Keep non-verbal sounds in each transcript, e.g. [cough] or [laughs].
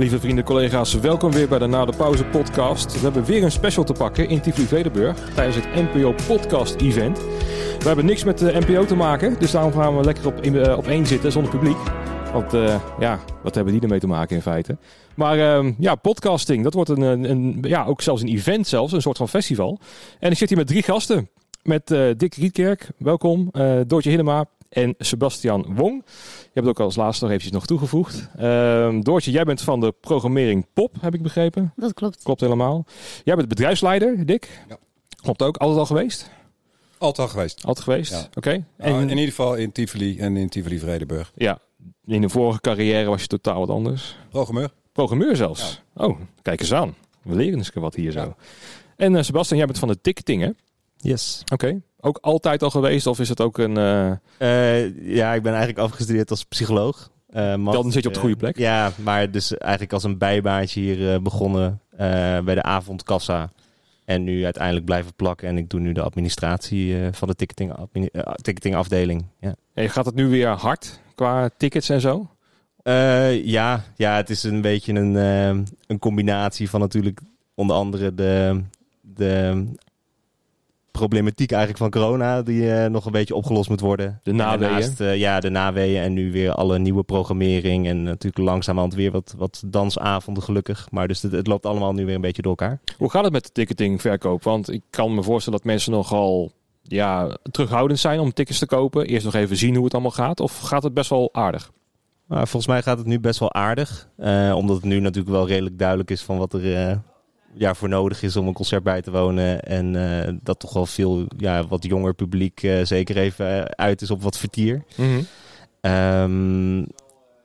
Lieve vrienden, collega's, welkom weer bij de Na de Pauze podcast. We hebben weer een special te pakken in Tivoli Vredenburg tijdens het NPO podcast event. We hebben niks met de NPO te maken, dus daarom gaan we lekker op, uh, op één zitten zonder publiek. Want uh, ja, wat hebben die ermee te maken in feite? Maar uh, ja, podcasting, dat wordt een, een, ja, ook zelfs een event zelfs, een soort van festival. En ik zit hier met drie gasten. Met Dick Rietkerk, welkom. Doortje Hillema, en Sebastian Wong. Je hebt ook als laatste nog eventjes nog toegevoegd. Uh, Doortje, jij bent van de programmering POP, heb ik begrepen. Dat klopt. Klopt helemaal. Jij bent bedrijfsleider, Dick. Ja. Klopt ook. Altijd al geweest? Altijd al geweest. Altijd geweest, Ja. oké. Okay. Nou, in ieder geval in Tivoli en in Tivoli Vredenburg. Ja, in de vorige carrière was je totaal wat anders. Programmeur. Programmeur zelfs. Oh, kijk eens aan. We leren eens wat hier zo. En uh, Sebastian, jij bent van de ticketing, hè? Yes. Oké. Okay. Ook altijd al geweest of is het ook een... Uh... Uh, ja, ik ben eigenlijk afgestudeerd als psycholoog. Uh, Dan zit je op de goede plek. ja, maar dus eigenlijk als een bijbaantje hier begonnen bij de avondkassa. En nu uiteindelijk blijven plakken. En ik doe nu de administratie van de ticketing, ticketingafdeling. Ja. En gaat het nu weer hard qua tickets en zo? ja, ja, het is een beetje een, een combinatie van natuurlijk onder andere de, de problematiek eigenlijk van corona die uh, nog een beetje opgelost moet worden. De naweeën. Daarnaast, uh, ja, de naweeën en nu weer alle nieuwe programmering en natuurlijk langzamerhand weer wat, wat dansavonden gelukkig. Maar dus het, het, loopt allemaal nu weer een beetje door elkaar. Hoe gaat het met de ticketingverkoop? Want ik kan me voorstellen dat mensen nogal ja, terughoudend zijn om tickets te kopen. Eerst nog even zien hoe het allemaal gaat. Of gaat het best wel aardig? Nou, volgens mij gaat het nu best wel aardig. Uh, omdat het nu natuurlijk wel redelijk duidelijk is van wat er ja, voor nodig is om een concert bij te wonen. En uh, dat toch wel veel ja, wat jonger publiek uh, zeker even uit is op wat vertier. Mm -hmm. um,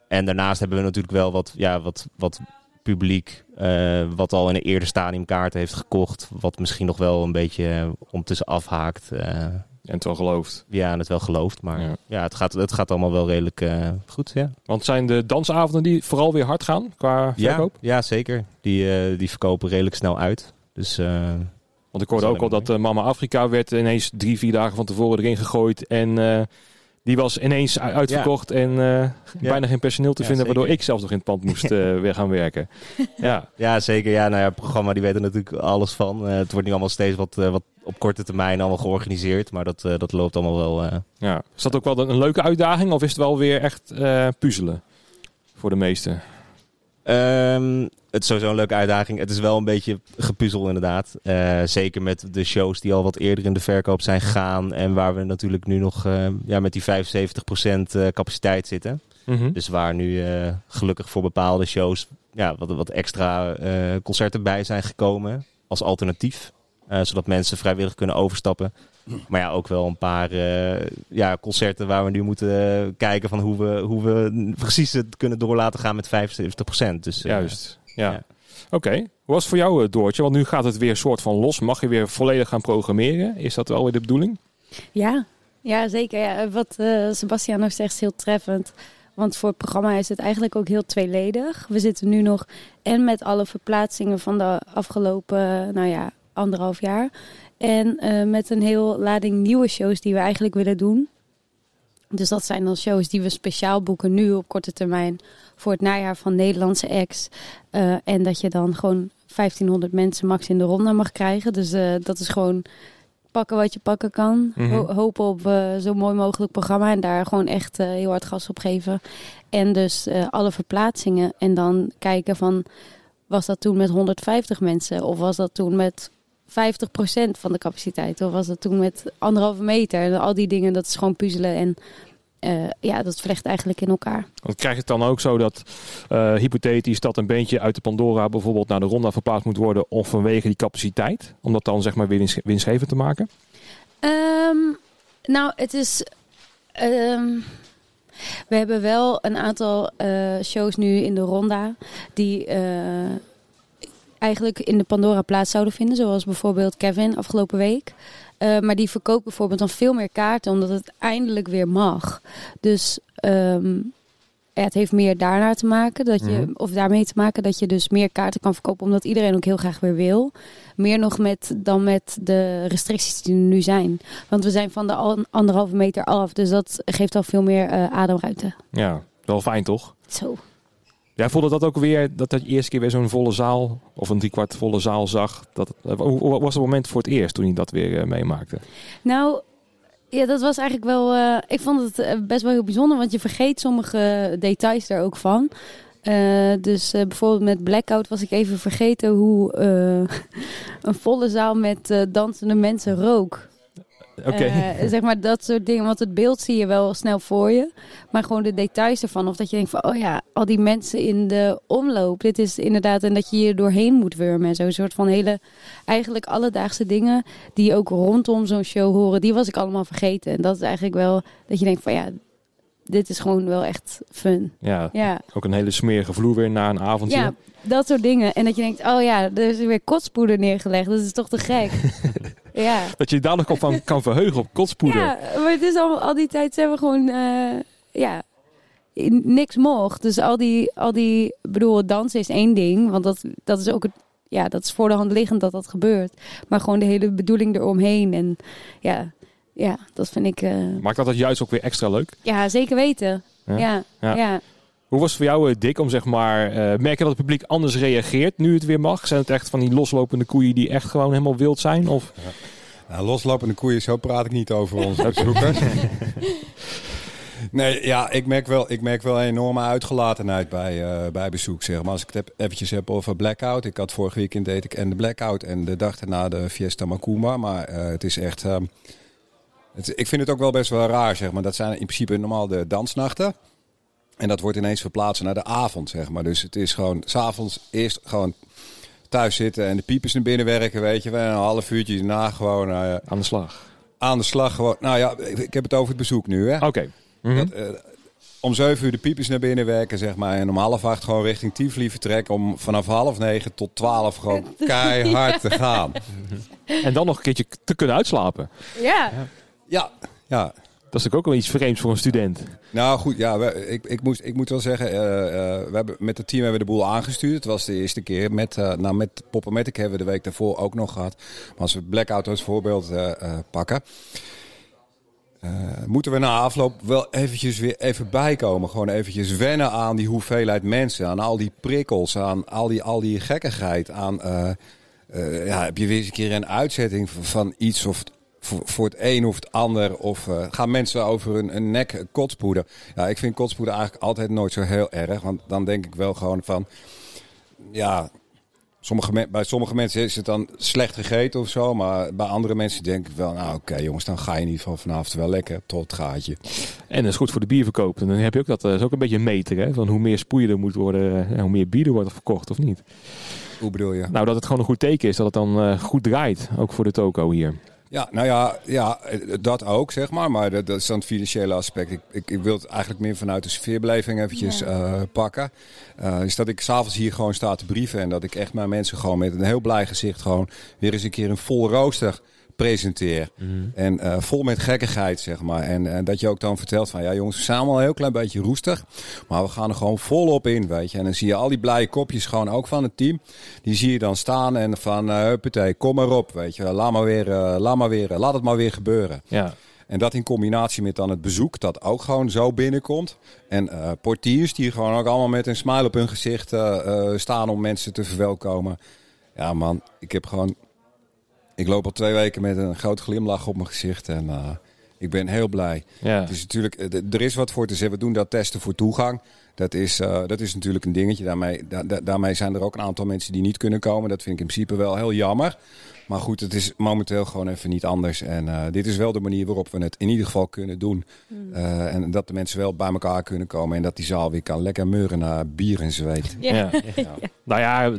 en daarnaast hebben we natuurlijk wel wat, ja, wat, wat publiek uh, wat al in een eerder stadium kaarten heeft gekocht. Wat misschien nog wel een beetje ondertussen afhaakt. En het wel gelooft. Ja, en het wel gelooft. Maar ja, ja het, gaat, het gaat allemaal wel redelijk uh, goed. Ja. Want zijn de dansavonden die vooral weer hard gaan qua verkoop? Ja, ja zeker. Die, uh, die verkopen redelijk snel uit. Dus, uh, Want ik hoorde ook al dat Mama Afrika werd ineens drie, vier dagen van tevoren erin gegooid. En die was ineens uitverkocht ja. en ja. bijna geen personeel te vinden. Waardoor ik zelfs nog in het pand moest [laughs] weer gaan werken. ja. [laughs] ja, zeker. Ja, nou ja, het programma die weet er natuurlijk alles van. het wordt nu allemaal steeds wat, wat op korte termijn allemaal georganiseerd. Maar dat, dat loopt allemaal wel. Ja. Is dat ook wel een leuke uitdaging? Of is het wel weer echt puzzelen voor de meesten? Um, het is sowieso een leuke uitdaging. Het is wel een beetje gepuzzel inderdaad. Uh, zeker met de shows die al wat eerder in de verkoop zijn gegaan. En waar we natuurlijk nu nog uh, ja, met die 75% capaciteit zitten. Mm -hmm. Dus waar nu uh, gelukkig voor bepaalde shows ja, wat, wat extra concerten bij zijn gekomen. Als alternatief. Uh, zodat mensen vrijwillig kunnen overstappen. Maar ja, ook wel een paar uh, ja, concerten waar we nu moeten uh, kijken van hoe we, hoe we precies het kunnen door laten gaan met 75%. Dus, Juist, ja. ja. Oké, okay. hoe was het voor jou Doortje? Want nu gaat het weer soort van los. Mag je weer volledig gaan programmeren? Is dat wel weer de bedoeling? Ja, ja zeker. Ja, wat Sebastian nog zegt is heel treffend. Want voor het programma is het eigenlijk ook heel tweeledig. We zitten nu nog en met alle verplaatsingen van de afgelopen, nou ja, anderhalf jaar. En uh, met een heel lading nieuwe shows die we eigenlijk willen doen. Dus dat zijn dan shows die we speciaal boeken nu op korte termijn voor het najaar van Nederlandse acts. Uh, en dat je dan gewoon 1500 mensen max in de ronde mag krijgen. Dus uh, dat is gewoon pakken wat je pakken kan. Mhm. Mm -hmm. Ho hopen op zo'n mooi mogelijk programma en daar gewoon echt heel hard gas op geven. En dus alle verplaatsingen en dan kijken van was dat toen met 150 mensen of was dat toen met 50% van de capaciteit. Of was dat toen met anderhalve meter. En al die dingen, dat is gewoon puzzelen. En uh, ja, dat vlecht eigenlijk in elkaar. Want krijg je het dan ook zo dat uh, hypothetisch dat een beetje uit de Pandora bijvoorbeeld naar de Ronda verplaatst moet worden of vanwege die capaciteit? Om dat dan zeg maar weer winst winstgevend te maken? Um, nou, het is... Um, we hebben wel een aantal uh, shows nu in de Ronda die eigenlijk in de Pandora plaats zouden vinden. Zoals bijvoorbeeld Kevin afgelopen week. Uh, maar die verkoopt bijvoorbeeld dan veel meer kaarten omdat het eindelijk weer mag. Dus um, ja, het heeft meer daarnaar te maken. Dat je, Mhm. Of daarmee te maken dat je dus meer kaarten kan verkopen. Omdat iedereen ook heel graag weer wil. Meer nog met, dan met de restricties die er nu zijn. Want we zijn van de an- anderhalve meter af. Dus dat geeft al veel meer eh, ademruimte. Ja, wel fijn toch? Zo. Jij voelde dat ook weer, dat je eerste keer weer zo'n volle zaal of een driekwart volle zaal zag. Dat, hoe was het moment voor het eerst toen je dat weer eh, meemaakte? Nou, ja, dat was eigenlijk wel. eh, ik vond het eh, best wel heel bijzonder, want je vergeet sommige details daar ook van. Eh, dus eh, bijvoorbeeld met Blackout was ik even vergeten hoe eh, [laughs] een volle zaal met eh, dansende mensen rook. Oké. Eh, [laughs] zeg maar dat soort dingen. Want het beeld zie je wel snel voor je. Maar gewoon de details ervan. Of dat je denkt van, oh ja, al die mensen in de omloop. Dit is inderdaad, en dat je hier doorheen moet wurmen. En zo een soort van hele, eigenlijk alledaagse dingen. Die ook rondom zo'n show horen. Die was ik allemaal vergeten. En dat is eigenlijk wel, dat je denkt van ja, dit is gewoon wel echt fun. ja, Ja, ook een hele smerige vloer weer na een avondje. ja dat soort dingen. En dat je denkt, oh ja, er is weer kotspoeder neergelegd. Dat is toch te gek. [laughs] ja. Dat je daar nog op van kan verheugen op kotspoeder. Ja, maar het is al, al die tijd zijn we gewoon, eh, ja, niks mocht. Dus al die, al die, bedoel, dansen is één ding, want dat, dat is ook het, ja, dat is voor de hand liggend dat dat gebeurt. Maar gewoon de hele bedoeling eromheen en ja, ja, dat vind ik, eh, Maakt dat het juist ook weer extra leuk? ja, zeker weten. Ja. Ja, Ja. ja. Hoe was het voor jou, eh, Dick, om zeg maar... eh, merk je dat het publiek anders reageert nu het weer mag? Zijn het echt van die loslopende koeien die echt gewoon helemaal wild zijn? Of Nou, loslopende koeien, zo praat ik niet over onze [laughs] bezoekers. Nee, ja, ik merk wel, ik merk wel een enorme uitgelatenheid bij, eh, bij bezoek. Zeg maar. Als ik het heb, eventjes heb over Blackout. Ik had vorige weekend deed ik en de Blackout en de dag daarna de Fiesta Macumba. Maar eh, het is echt... ehm, het, ik vind het ook wel best wel raar, zeg maar. Dat zijn in principe normaal de dansnachten. En dat wordt ineens verplaatst naar de avond, zeg maar. Dus het is gewoon s'avonds eerst gewoon thuis zitten en de piepers naar binnen werken, weet je wel. En een half uurtje daarna gewoon eh, aan de slag? aan de slag. Gewoon, nou ja, ik, ik heb het over het bezoek nu, hè. Oké. Mhm. Dat, eh, om zeven uur de piepers naar binnen werken, zeg maar. En om half acht gewoon richting Tivoli vertrekken. Om vanaf half negen tot twaalf gewoon [laughs] keihard te gaan. En dan nog een keertje te kunnen uitslapen. ja. Ja, ja. Dat is ook wel iets vreemds voor een student. Nou goed, ja, ik, ik, moest, ik moet wel zeggen, eh, eh, we hebben, met het team hebben we de boel aangestuurd. Het was de eerste keer. Met, eh nou, met Poppermatic hebben we de week daarvoor ook nog gehad. Maar als we Blackout als voorbeeld pakken... moeten we na afloop wel eventjes weer even bijkomen. Gewoon eventjes wennen aan die hoeveelheid mensen. Aan al die prikkels, aan al die, al die gekkigheid. Aan, ja, heb je weer eens een keer een uitzetting van iets of voor, voor het een of het ander. Of eh, gaan mensen over een, een nek kotspoeder. Ja, ik vind kotspoeder eigenlijk altijd nooit zo heel erg. Want dan denk ik wel gewoon van... Ja, sommige bij sommige mensen is het dan slecht gegeten of zo. Maar bij andere mensen denk ik wel... Nou oké jongens, dan ga je in ieder geval vanavond wel lekker tot het gaatje. En dat is goed voor de bierverkoop. En dan heb je ook dat, dat is ook een beetje een meter, hè? Van hoe meer spoeien er moet worden, eh, hoe meer bier er wordt verkocht of niet. Hoe bedoel je? Nou, dat het gewoon een goed teken is, dat het dan eh, goed draait, ook voor de toko hier. Ja, nou ja, ja, dat ook, zeg maar. Maar dat, dat is dan het financiële aspect. Ik, ik, ik wil het eigenlijk meer vanuit de sfeerbeleving eventjes Ja. eh, pakken. Eh, is dat ik s'avonds hier gewoon sta te brieven. En dat ik echt mijn mensen gewoon met een heel blij gezicht gewoon weer eens een keer een vol rooster presenteer. En eh, vol met gekkigheid, zeg maar. En eh, dat je ook dan vertelt van, ja jongens, we zijn allemaal een heel klein beetje roestig. Maar we gaan er gewoon volop in, weet je. En dan zie je al die blije kopjes gewoon ook van het team. Die zie je dan staan en van, eh huppatee, kom maar op, weet je. Laat maar weer, laat maar weer, laat het maar weer gebeuren. Ja. En dat in combinatie met dan het bezoek, dat ook gewoon zo binnenkomt. En portiers die gewoon ook allemaal met een smile op hun gezicht staan om mensen te verwelkomen. Ja man, ik heb gewoon... Ik loop al twee weken met een groot glimlach op mijn gezicht en eh, ik ben heel blij. Ja. Het is natuurlijk, eh, er is wat voor te zeggen. We doen dat testen voor toegang. Dat is, eh, dat is natuurlijk een dingetje. Daarmee, da- da- daarmee zijn er ook een aantal mensen die niet kunnen komen. Dat vind ik in principe wel heel jammer. Maar goed, het is momenteel gewoon even niet anders. En eh, dit is wel de manier waarop we het in ieder geval kunnen doen. Eh, en dat de mensen wel bij elkaar kunnen komen. En dat die zaal weer kan lekker meuren naar bier en zweet. Ja. [laughs] Nou ja,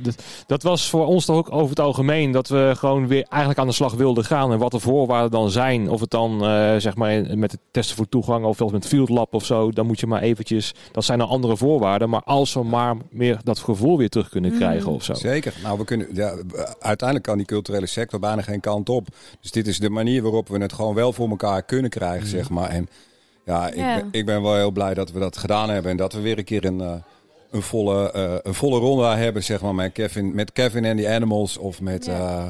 dat was voor ons toch ook over het algemeen dat we gewoon weer eigenlijk aan de slag wilden gaan. En wat de voorwaarden dan zijn. Of het dan eh, zeg maar met het testen voor toegang of wel met Field Lab of zo. Dan moet je maar eventjes, dat zijn dan andere voorwaarden. Maar als we maar meer dat gevoel weer terug kunnen krijgen of zo. Zeker. Nou, we kunnen, ja, uiteindelijk kan die culturele sector bijna geen kant op. Dus dit is de manier waarop we het gewoon wel voor elkaar kunnen krijgen, zeg maar. En ja, ik, Ja. Ben, ik ben wel heel blij dat we dat gedaan hebben. En dat we weer een keer een, eh, een, volle, eh, een volle ronde hebben, zeg maar. Met Kevin, met Kevin en die Animals of met... Ja. eh,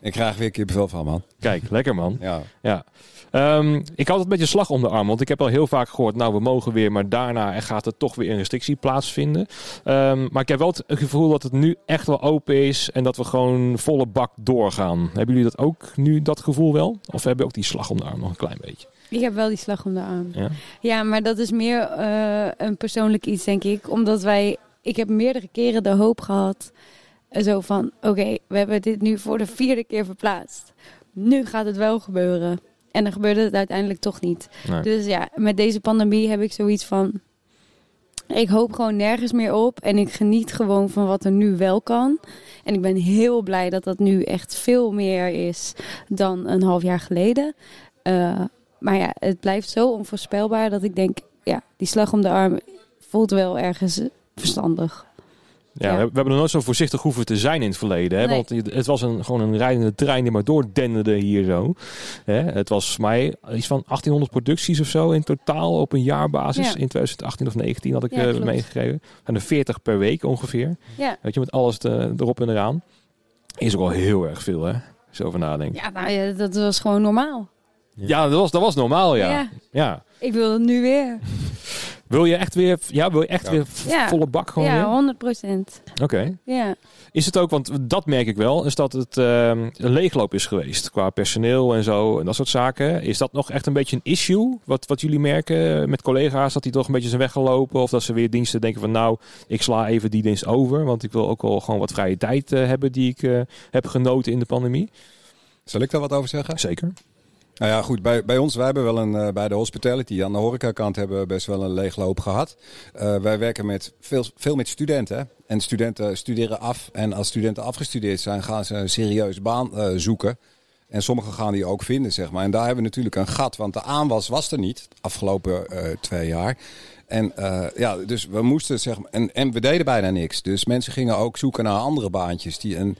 Ik krijg weer kippenvel van, man. Kijk, lekker man. Ja. Ja. Ehm, ik had het een beetje slag om de arm, want ik heb al heel vaak gehoord, nou we mogen weer, maar daarna gaat er toch weer een restrictie plaatsvinden. Ehm, maar ik heb wel het gevoel dat het nu echt wel open is en dat we gewoon volle bak doorgaan. Hebben jullie dat ook nu, dat gevoel wel? Of hebben we ook die slag om de arm nog een klein beetje? Ik heb wel die slag om de arm. Ja. Ja, maar dat is meer eh, een persoonlijk iets, denk ik. Omdat wij, ik heb meerdere keren de hoop gehad. eh, Zo van, oké, we hebben dit nu voor de vierde keer verplaatst. Nu gaat het wel gebeuren. En dan gebeurde het uiteindelijk toch niet. Nee. Dus ja, met deze pandemie heb ik zoiets van... Ik hoop gewoon nergens meer op. En ik geniet gewoon van wat er nu wel kan. En ik ben heel blij dat dat nu echt veel meer is dan een half jaar geleden. Eh, maar ja, het blijft zo onvoorspelbaar dat ik denk... Ja, die slag om de arm voelt wel ergens verstandig. Ja, Ja. We, hebben nog nooit zo voorzichtig hoeven te zijn in het verleden. Hè? Nee. Want het- was een, gewoon een rijdende trein die maar doordenderde hier zo. Hè? Het was voor mij iets van 1800 producties of zo in totaal op een jaarbasis. Ja. In 2018 of 19 had ik Ja, eh, meegegeven. En de 40 per week ongeveer. Weet je, met alles te- erop en eraan. Is ook wel heel erg veel, hè? Zo over nadenken. ja, nou ja dat was gewoon normaal. Ja, dat, was, dat was normaal, ja. Ja. ja. Ik wil het nu weer. [laughs] Wil je echt weer, ja, wil je echt Ja. weer Ja. volle bak gewoon ja, weer? 100 procent. Oké. Ja. Is het ook, want dat merk ik wel, is dat het ehm, een leegloop is geweest qua personeel en zo en dat soort zaken. Is dat nog echt een beetje een issue? Wat, wat jullie merken met collega's, dat die toch een beetje zijn weggelopen? Of dat ze weer diensten denken van nou, ik sla even die dienst over, want ik wil ook wel gewoon wat vrije tijd eh, hebben die ik eh, heb genoten in de pandemie. Zal ik daar wat over zeggen? Zeker. Nou ja, goed. Bij, bij ons, wij hebben wel een, eh, bij de hospitality aan de horecakant hebben we best wel een leegloop gehad. Eh, wij werken met veel, veel met studenten. En studenten studeren af. En als studenten afgestudeerd zijn, gaan ze een serieuze baan eh, zoeken. En sommigen gaan die ook vinden, zeg maar. En daar hebben we natuurlijk een gat, want de aanwas was er niet de afgelopen twee jaar. En ja, dus we moesten zeg maar, en, en we deden bijna niks. Dus mensen gingen ook zoeken naar andere baantjes. Die, en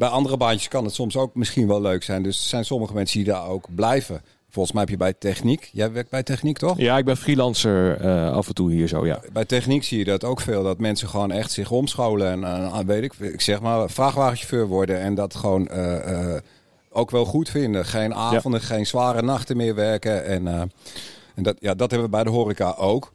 bij andere baantjes kan het soms ook misschien wel leuk zijn. Dus er zijn sommige mensen die daar ook blijven. Volgens mij heb je bij techniek. Jij werkt bij techniek toch? Ja, ik ben freelancer eh, af en toe hier zo, ja. Bij techniek zie je dat ook veel. Dat mensen gewoon echt zich omscholen. En eh, weet ik, ik zeg maar, vrachtwagenchauffeur worden. En dat gewoon eh, eh, ook wel goed vinden. Geen avonden, geen zware nachten meer werken. En, en dat, ja, dat hebben we bij de horeca ook.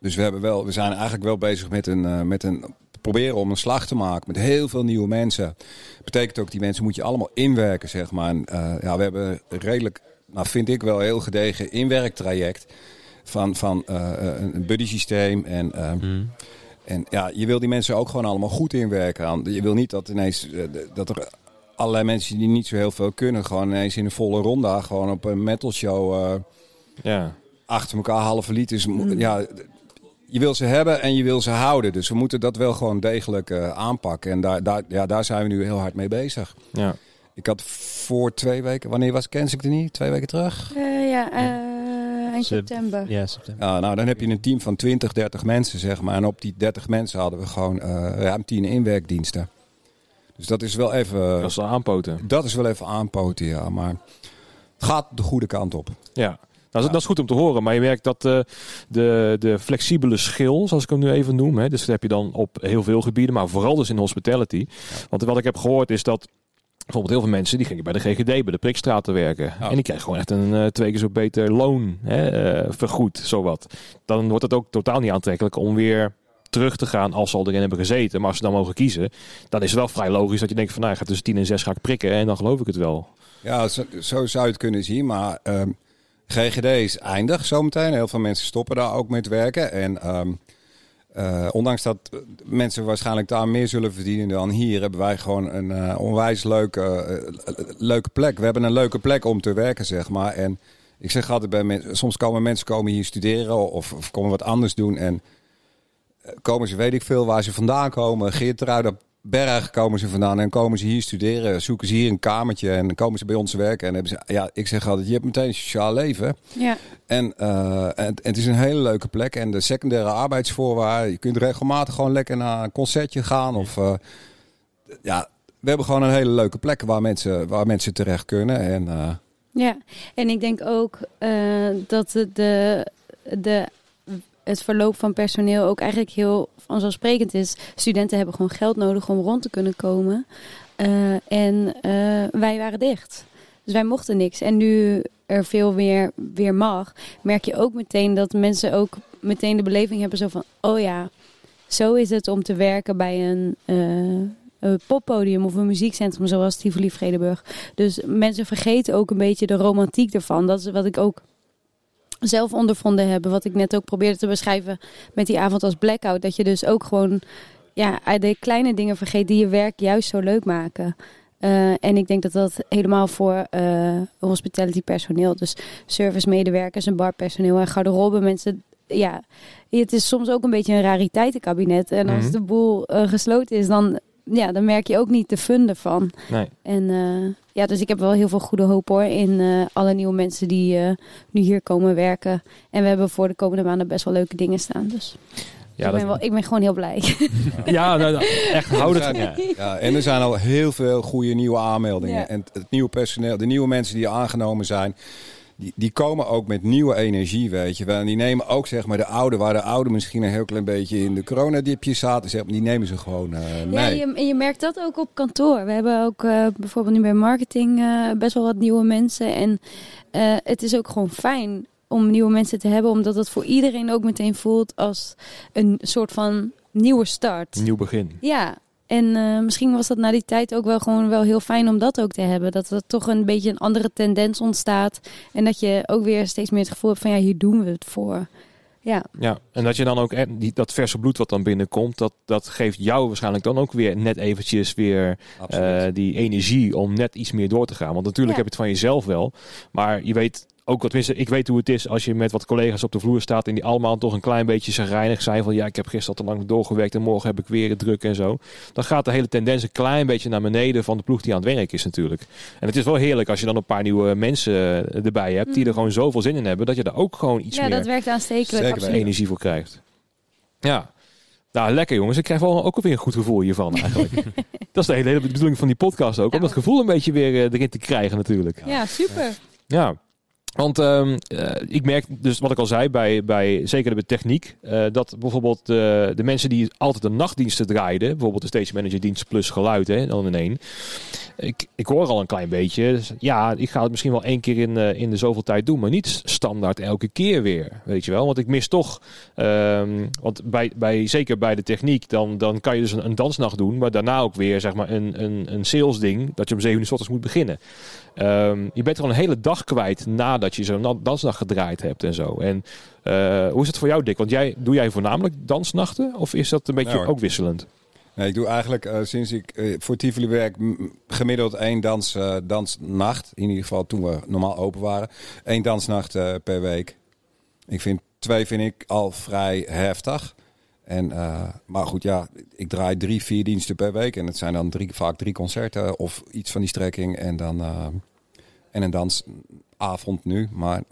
Dus we, hebben wel, we zijn eigenlijk wel bezig met een, met een proberen om een slag te maken met heel veel nieuwe mensen. Betekent ook die mensen moet je allemaal inwerken, zeg maar. En, eh, ja, we hebben een redelijk, nou vind ik wel heel gedegen inwerktraject van, van eh, een een buddy systeem en eh, en ja, je wil die mensen ook gewoon allemaal goed inwerken. Aan. Je wil niet dat ineens eh, dat er allerlei mensen die niet zo heel veel kunnen, gewoon ineens in een volle ronda, gewoon op een metal show eh, Ja, achter elkaar halve liters. mo- Ja, je wil ze hebben en je wil ze houden. Dus we moeten dat wel gewoon degelijk eh, aanpakken. En daar, daar, ja, daar zijn we nu heel hard mee bezig. ja. Ik had voor twee weken, wanneer was Kens ik er niet? Twee weken terug? Eh, ja, eh, eind Ze- september. Ja, september. Ja, nou, dan heb je een team van 20, 30 mensen, zeg maar. En op die 30 mensen hadden we gewoon eh ruim 10 inwerkdiensten. Dus dat is wel even. Dat is aanpoten. Dat is wel even aanpoten, ja. Maar het gaat de goede kant op. Ja. Nou, dat is goed om te horen, maar je merkt dat eh, de, de flexibele schil, zoals ik hem nu even noem, hè, dus dat heb je dan op heel veel gebieden, maar vooral dus in hospitality. Want wat ik heb gehoord is dat bijvoorbeeld heel veel mensen die gingen bij de GGD, bij de Prikstraat te werken. En die krijgen gewoon echt een eh, twee keer zo beter loon hè, eh, vergoed, zowat. Dan wordt het ook totaal niet aantrekkelijk om weer terug te gaan als ze al erin hebben gezeten. Maar als ze dan mogen kiezen, dan is het wel vrij logisch dat je denkt van nou, ik ga tussen 10 en 6 ga ik prikken en dan geloof ik het wel. Ja, zo, zo zou je het kunnen zien. Maar ehm, GGD is eindig zometeen. Heel veel mensen stoppen daar ook met werken. En ehm, eh, ondanks dat eh, mensen waarschijnlijk daar meer zullen verdienen dan hier, hebben wij gewoon een eh, onwijs leuke, leuke plek. We hebben een leuke plek om te werken, zeg maar. En ik zeg altijd bij soms komen mensen komen hier studeren of, of komen wat anders doen. En komen ze, weet ik veel, waar ze vandaan komen. Geertruida Berg komen ze vandaan en komen ze hier studeren. Zoeken ze hier een kamertje en dan komen ze bij ons werken. En hebben ze, ja, ik zeg altijd, je hebt meteen een sociaal leven. Ja. En, eh, en, en het is een hele leuke plek. En de secundaire arbeidsvoorwaarden. Je kunt regelmatig gewoon lekker naar een concertje gaan. Of, eh, ja, we hebben gewoon een hele leuke plek waar mensen, waar mensen terecht kunnen. En eh, Ja, en ik denk ook dat de, de, het verloop van personeel ook eigenlijk heel vanzelfsprekend is. Studenten hebben gewoon geld nodig om rond te kunnen komen. Eh, en eh, wij waren dicht. Dus wij mochten niks. En nu er veel meer weer mag, merk je ook meteen dat mensen ook meteen de beleving hebben zo van... Oh ja, zo is het om te werken bij een... eh, poppodium of een muziekcentrum zoals Tivoli Vredenburg. Dus mensen vergeten ook een beetje de romantiek ervan. Dat is wat ik ook zelf ondervonden heb. Wat ik net ook probeerde te beschrijven met die avond als blackout. Dat je dus ook gewoon ja, de kleine dingen vergeet die je werk juist zo leuk maken. Eh, en ik denk dat dat helemaal voor eh hospitality personeel, dus service medewerkers en barpersoneel en garderobe mensen, ja, het is soms ook een beetje een rariteitenkabinet. En als Mhm. de boel eh, gesloten is, dan, ja, dan merk je ook niet de fun ervan. Nee. En eh, ja, dus ik heb wel heel veel goede hoop hoor in eh, alle nieuwe mensen die eh, nu hier komen werken. En we hebben voor de komende maanden best wel leuke dingen staan. Dus Ja, ik, ben wel, ik ben gewoon heel blij. [laughs] ja nou, nou, echt houd het. Ja. Ja. Ja, en er zijn al heel veel goede nieuwe aanmeldingen. Ja. En het nieuwe personeel, de nieuwe mensen die aangenomen zijn, die, die komen ook met nieuwe energie, weet je wel. En die nemen ook, zeg maar, de oude, waar de oude misschien een heel klein beetje in de coronadipjes zaten, zeg maar, die nemen ze gewoon eh, Ja, mee. je, en je merkt dat ook op kantoor. We hebben ook eh, bijvoorbeeld nu bij marketing eh, best wel wat nieuwe mensen. En eh, het is ook gewoon fijn om nieuwe mensen te hebben, omdat het voor iedereen ook meteen voelt als een soort van nieuwe start. Nieuw begin. Ja, en eh, misschien was dat na die tijd ook wel gewoon wel heel fijn om dat ook te hebben. Dat er toch een beetje een andere tendens ontstaat. En dat je ook weer steeds meer het gevoel hebt van ja, hier doen we het voor. Ja, Ja, en dat je dan ook echt die, dat verse bloed wat dan binnenkomt, dat, dat geeft jou waarschijnlijk dan ook weer net eventjes weer eh, die energie om net iets meer door te gaan. Want natuurlijk Ja. heb je het van jezelf wel, maar je weet ook, wat tenminste, ik weet hoe het is als je met wat collega's op de vloer staat en die allemaal toch een klein beetje zagrijnig zijn van ja, ik heb gisteren al te lang doorgewerkt en morgen heb ik weer het druk en zo. Dan gaat de hele tendens een klein beetje naar beneden van de ploeg die aan het werk is natuurlijk. En het is wel heerlijk als je dan een paar nieuwe mensen eh, erbij hebt die er Mhm. gewoon zoveel zin in hebben, dat je daar ook gewoon iets ja meer dat werkt aanstekelijk. Energie voor krijgt. Ja. Nou, lekker jongens. Ik krijg wel ook alweer een goed gevoel hiervan eigenlijk. [laughs] dat is de hele, hele bedoeling van die podcast ook. Om dat gevoel een beetje weer eh, erin te krijgen natuurlijk. Ja, super. Ja. Want ehm, eh, ik merk dus wat ik al zei, bij, bij zeker bij techniek, eh, dat bijvoorbeeld de mensen die altijd de nachtdiensten draaiden, bijvoorbeeld de stage manager dienst plus geluid, hè, dan in één. Ik, ik hoor al een klein beetje, dus ja, ik ga het misschien wel één keer in, eh, in de zoveel tijd doen, maar niet standaard elke keer weer, weet je wel. Want ik mis toch, ehm, want bij, bij, zeker bij de techniek, dan, dan kan je dus een, dansnacht doen, maar daarna ook weer zeg maar een, een, een sales ding, dat je om zeven uur 's ochtends moet beginnen. Ehm, je bent gewoon een hele dag kwijt nadat je zo'n na- dansnacht gedraaid hebt en zo. En eh, hoe is het voor jou, Dick? Want jij, doe jij voornamelijk dansnachten? Of is dat een beetje hoor. ook wisselend? Nee, ik doe eigenlijk eh, sinds ik eh, voor Tivoli werk gemiddeld één dans, dansnacht. In ieder geval toen we normaal open waren. Eén dansnacht per week. Ik vind twee vind ik al vrij heftig. En, maar goed, ja, ik draai drie, vier diensten per week. En het zijn dan drie, vaak drie concerten of iets van die strekking. En dan en een dansavond nu, maar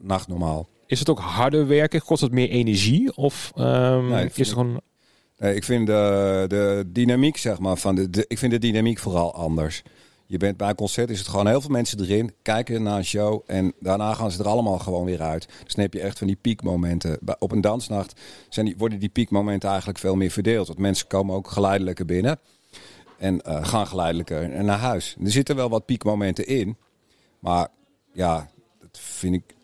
nacht normaal. Is het ook harder werken? Kost het meer energie? Of ehm, Nee, is het gewoon... Nee, ik vind de, de dynamiek, zeg maar, van de, de, ik vind de dynamiek vooral anders. Je bent bij een concert, is het gewoon heel veel mensen erin, kijken naar een show en daarna gaan ze er allemaal gewoon weer uit. Dus dan heb je echt van die piekmomenten. Op een dansnacht zijn die, worden die piekmomenten eigenlijk veel meer verdeeld. Want mensen komen ook geleidelijker binnen en eh, gaan geleidelijker naar huis. Er zitten wel wat piekmomenten in, maar ja, dat vind ik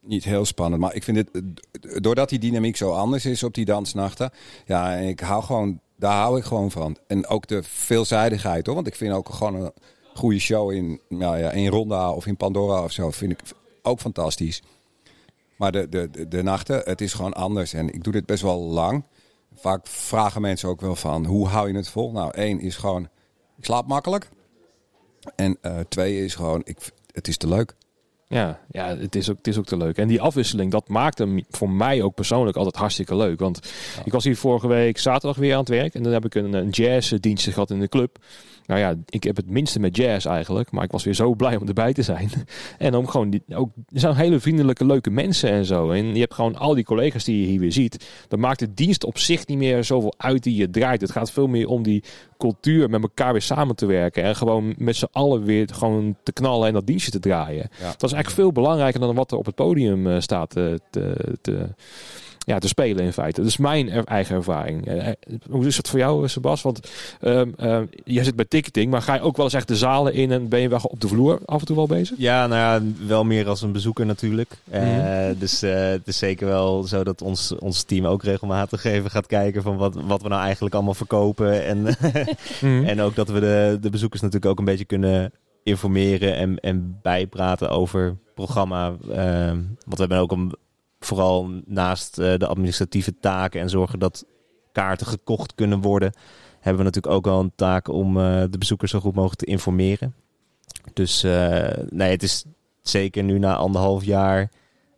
niet heel spannend. Maar ik vind het, doordat die dynamiek zo anders is op die dansnachten, ja, ik hou gewoon, daar hou ik gewoon van. En ook de veelzijdigheid hoor, want ik vind ook gewoon een goede show in, nou ja, in Ronda of in Pandora of zo, vind ik ook fantastisch. Maar de, de, de, de nachten, het is gewoon anders. En ik doe dit best wel lang. Vaak vragen mensen ook wel van, hoe hou je het vol? Nou, één is gewoon, ik slaap makkelijk. En eh, twee is gewoon, ik, het is te leuk. Ja, ja het, is ook, het is ook te leuk. En die afwisseling, dat maakt hem voor mij ook persoonlijk altijd hartstikke leuk. Want ik was hier vorige week zaterdag weer aan het werk. En dan heb ik een, een jazzdienstje gehad in de club. Nou ja, ik heb het minste met jazz eigenlijk. Maar ik was weer zo [laughs] blij om erbij te zijn. En om gewoon, die, ook, er zijn hele vriendelijke, leuke mensen en zo. En je hebt gewoon al die collega's die je hier weer ziet. Dat maakt de dienst op zich niet meer zoveel uit die je draait. Het gaat veel meer om die cultuur met elkaar weer samen te werken. En gewoon met z'n allen weer gewoon te knallen en dat dienstje te draaien. Ja. Dat is eigenlijk veel belangrijker dan wat er op het podium eh, staat eh, te, te, ja, te spelen in feite. Dat is mijn er- eigen ervaring. Eh, eh, hoe is het voor jou, eh, Sebas? Want ehm ehm, jij zit bij ticketing, maar ga je ook wel eens echt de zalen in en ben je wel op de vloer af en toe wel bezig? Ja, nou ja, wel meer als een bezoeker natuurlijk. Mhm. Dus het is zeker wel zo dat ons, ons team ook regelmatig even gaat kijken van wat, wat we nou eigenlijk allemaal verkopen. En, [laughs] [laughs] Mhm. en ook dat we de, de bezoekers natuurlijk ook een beetje kunnen informeren en, en bijpraten over programma. Eh, want we hebben ook een, vooral naast eh, de administratieve taken en zorgen dat kaarten gekocht kunnen worden, hebben we natuurlijk ook wel een taak om eh, de bezoekers zo goed mogelijk te informeren. Dus eh, nee, het is zeker nu na anderhalf jaar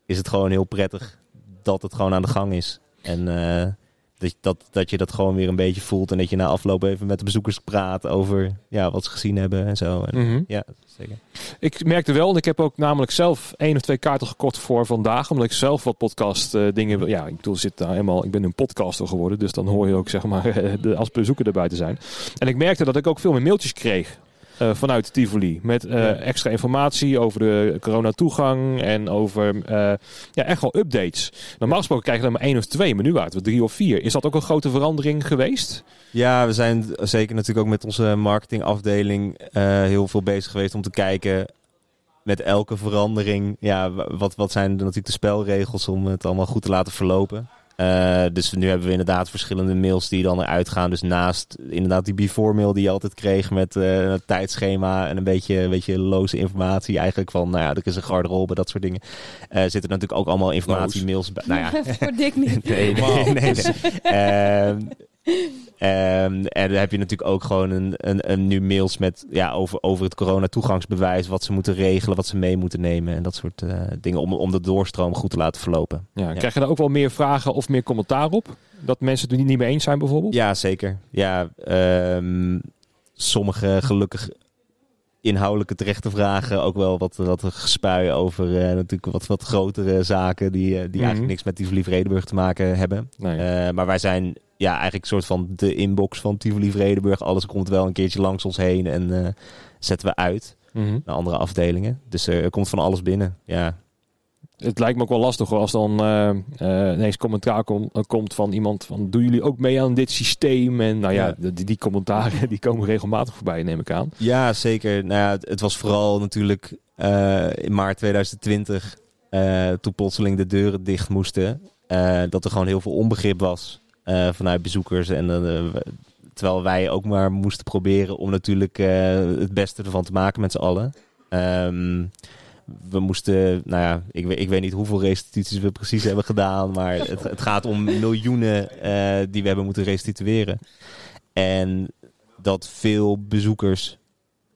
is het gewoon heel prettig dat het gewoon aan de gang is. En dat, dat, dat je dat gewoon weer een beetje voelt. En dat je na afloop even met de bezoekers praat over ja, wat ze gezien hebben en zo. En, Mhm. Ja, zeker. Ik merkte wel, en ik heb ook namelijk zelf één of twee kaarten gekocht voor vandaag, omdat ik zelf wat podcast eh, dingen wil. Ja, ik bedoel, zit daar helemaal. Ik ben een podcaster geworden, dus dan hoor je ook zeg maar [laughs] de, als bezoeker erbij te zijn. En ik merkte dat ik ook veel meer mailtjes kreeg. Eh, vanuit Tivoli. Met eh, Ja. extra informatie over de corona-toegang en over eh, ja, echt wel updates. Normaal gesproken krijg je dan maar één of twee menu uit, of drie of vier. Is dat ook een grote verandering geweest? Ja, we zijn zeker natuurlijk ook met onze marketingafdeling heel veel bezig geweest om te kijken met elke verandering. Ja, wa- wat, wat zijn er natuurlijk de spelregels om het allemaal goed te laten verlopen. Eh, dus nu hebben we inderdaad verschillende mails die dan eruit gaan. Dus naast inderdaad die before mail die je altijd kreeg met eh, een tijdschema en een beetje, een beetje loze informatie eigenlijk van, nou ja, er is een garderobe, dat soort dingen. Eh zitten er natuurlijk ook allemaal informatiemails bij. Nou ja, [laughs] Voor Dick niet. [laughs] Nee, nee, Wauw. nee. nee. Ehm, en dan heb je natuurlijk ook gewoon een, een, een nu mails met ja, over, over het corona-toegangsbewijs, wat ze moeten regelen, wat ze mee moeten nemen en dat soort eh, dingen om, om de doorstroom goed te laten verlopen. Ja, Krijg je daar ook wel meer vragen of meer commentaar op? Dat mensen het er niet mee eens zijn bijvoorbeeld? Ja, zeker. Ja, ehm, sommige gelukkig inhoudelijke terechte vragen. Ook wel wat, wat gespuien over eh, natuurlijk wat, wat grotere zaken die, eh, die Mhm. eigenlijk niks met Tivoli Vredenburg te maken hebben. Nee. Maar wij zijn ja, eigenlijk een soort van de inbox van Tivoli Vredenburg. Alles komt wel een keertje langs ons heen en eh, zetten we uit Mhm. naar andere afdelingen. Dus er, er komt van alles binnen. Ja, Het lijkt me ook wel lastig hoor, als dan eh, eh, ineens commentaar kom- eh, komt van iemand van doen jullie ook mee aan dit systeem? En nou ja, Ja. Die, die commentaren die komen regelmatig voorbij, neem ik aan. Ja, zeker. Nou ja, het, het was vooral natuurlijk eh, in maart 2020, eh, toen plotseling de deuren dicht moesten, eh, dat er gewoon heel veel onbegrip was eh, vanuit bezoekers. En eh, terwijl wij ook maar moesten proberen om natuurlijk eh, het beste ervan te maken met z'n allen. Ehm, we moesten, nou ja, ik, weet- ik weet niet hoeveel restituties we precies hebben gedaan, maar het, het gaat om miljoenen die we hebben moeten restitueren. En dat veel bezoekers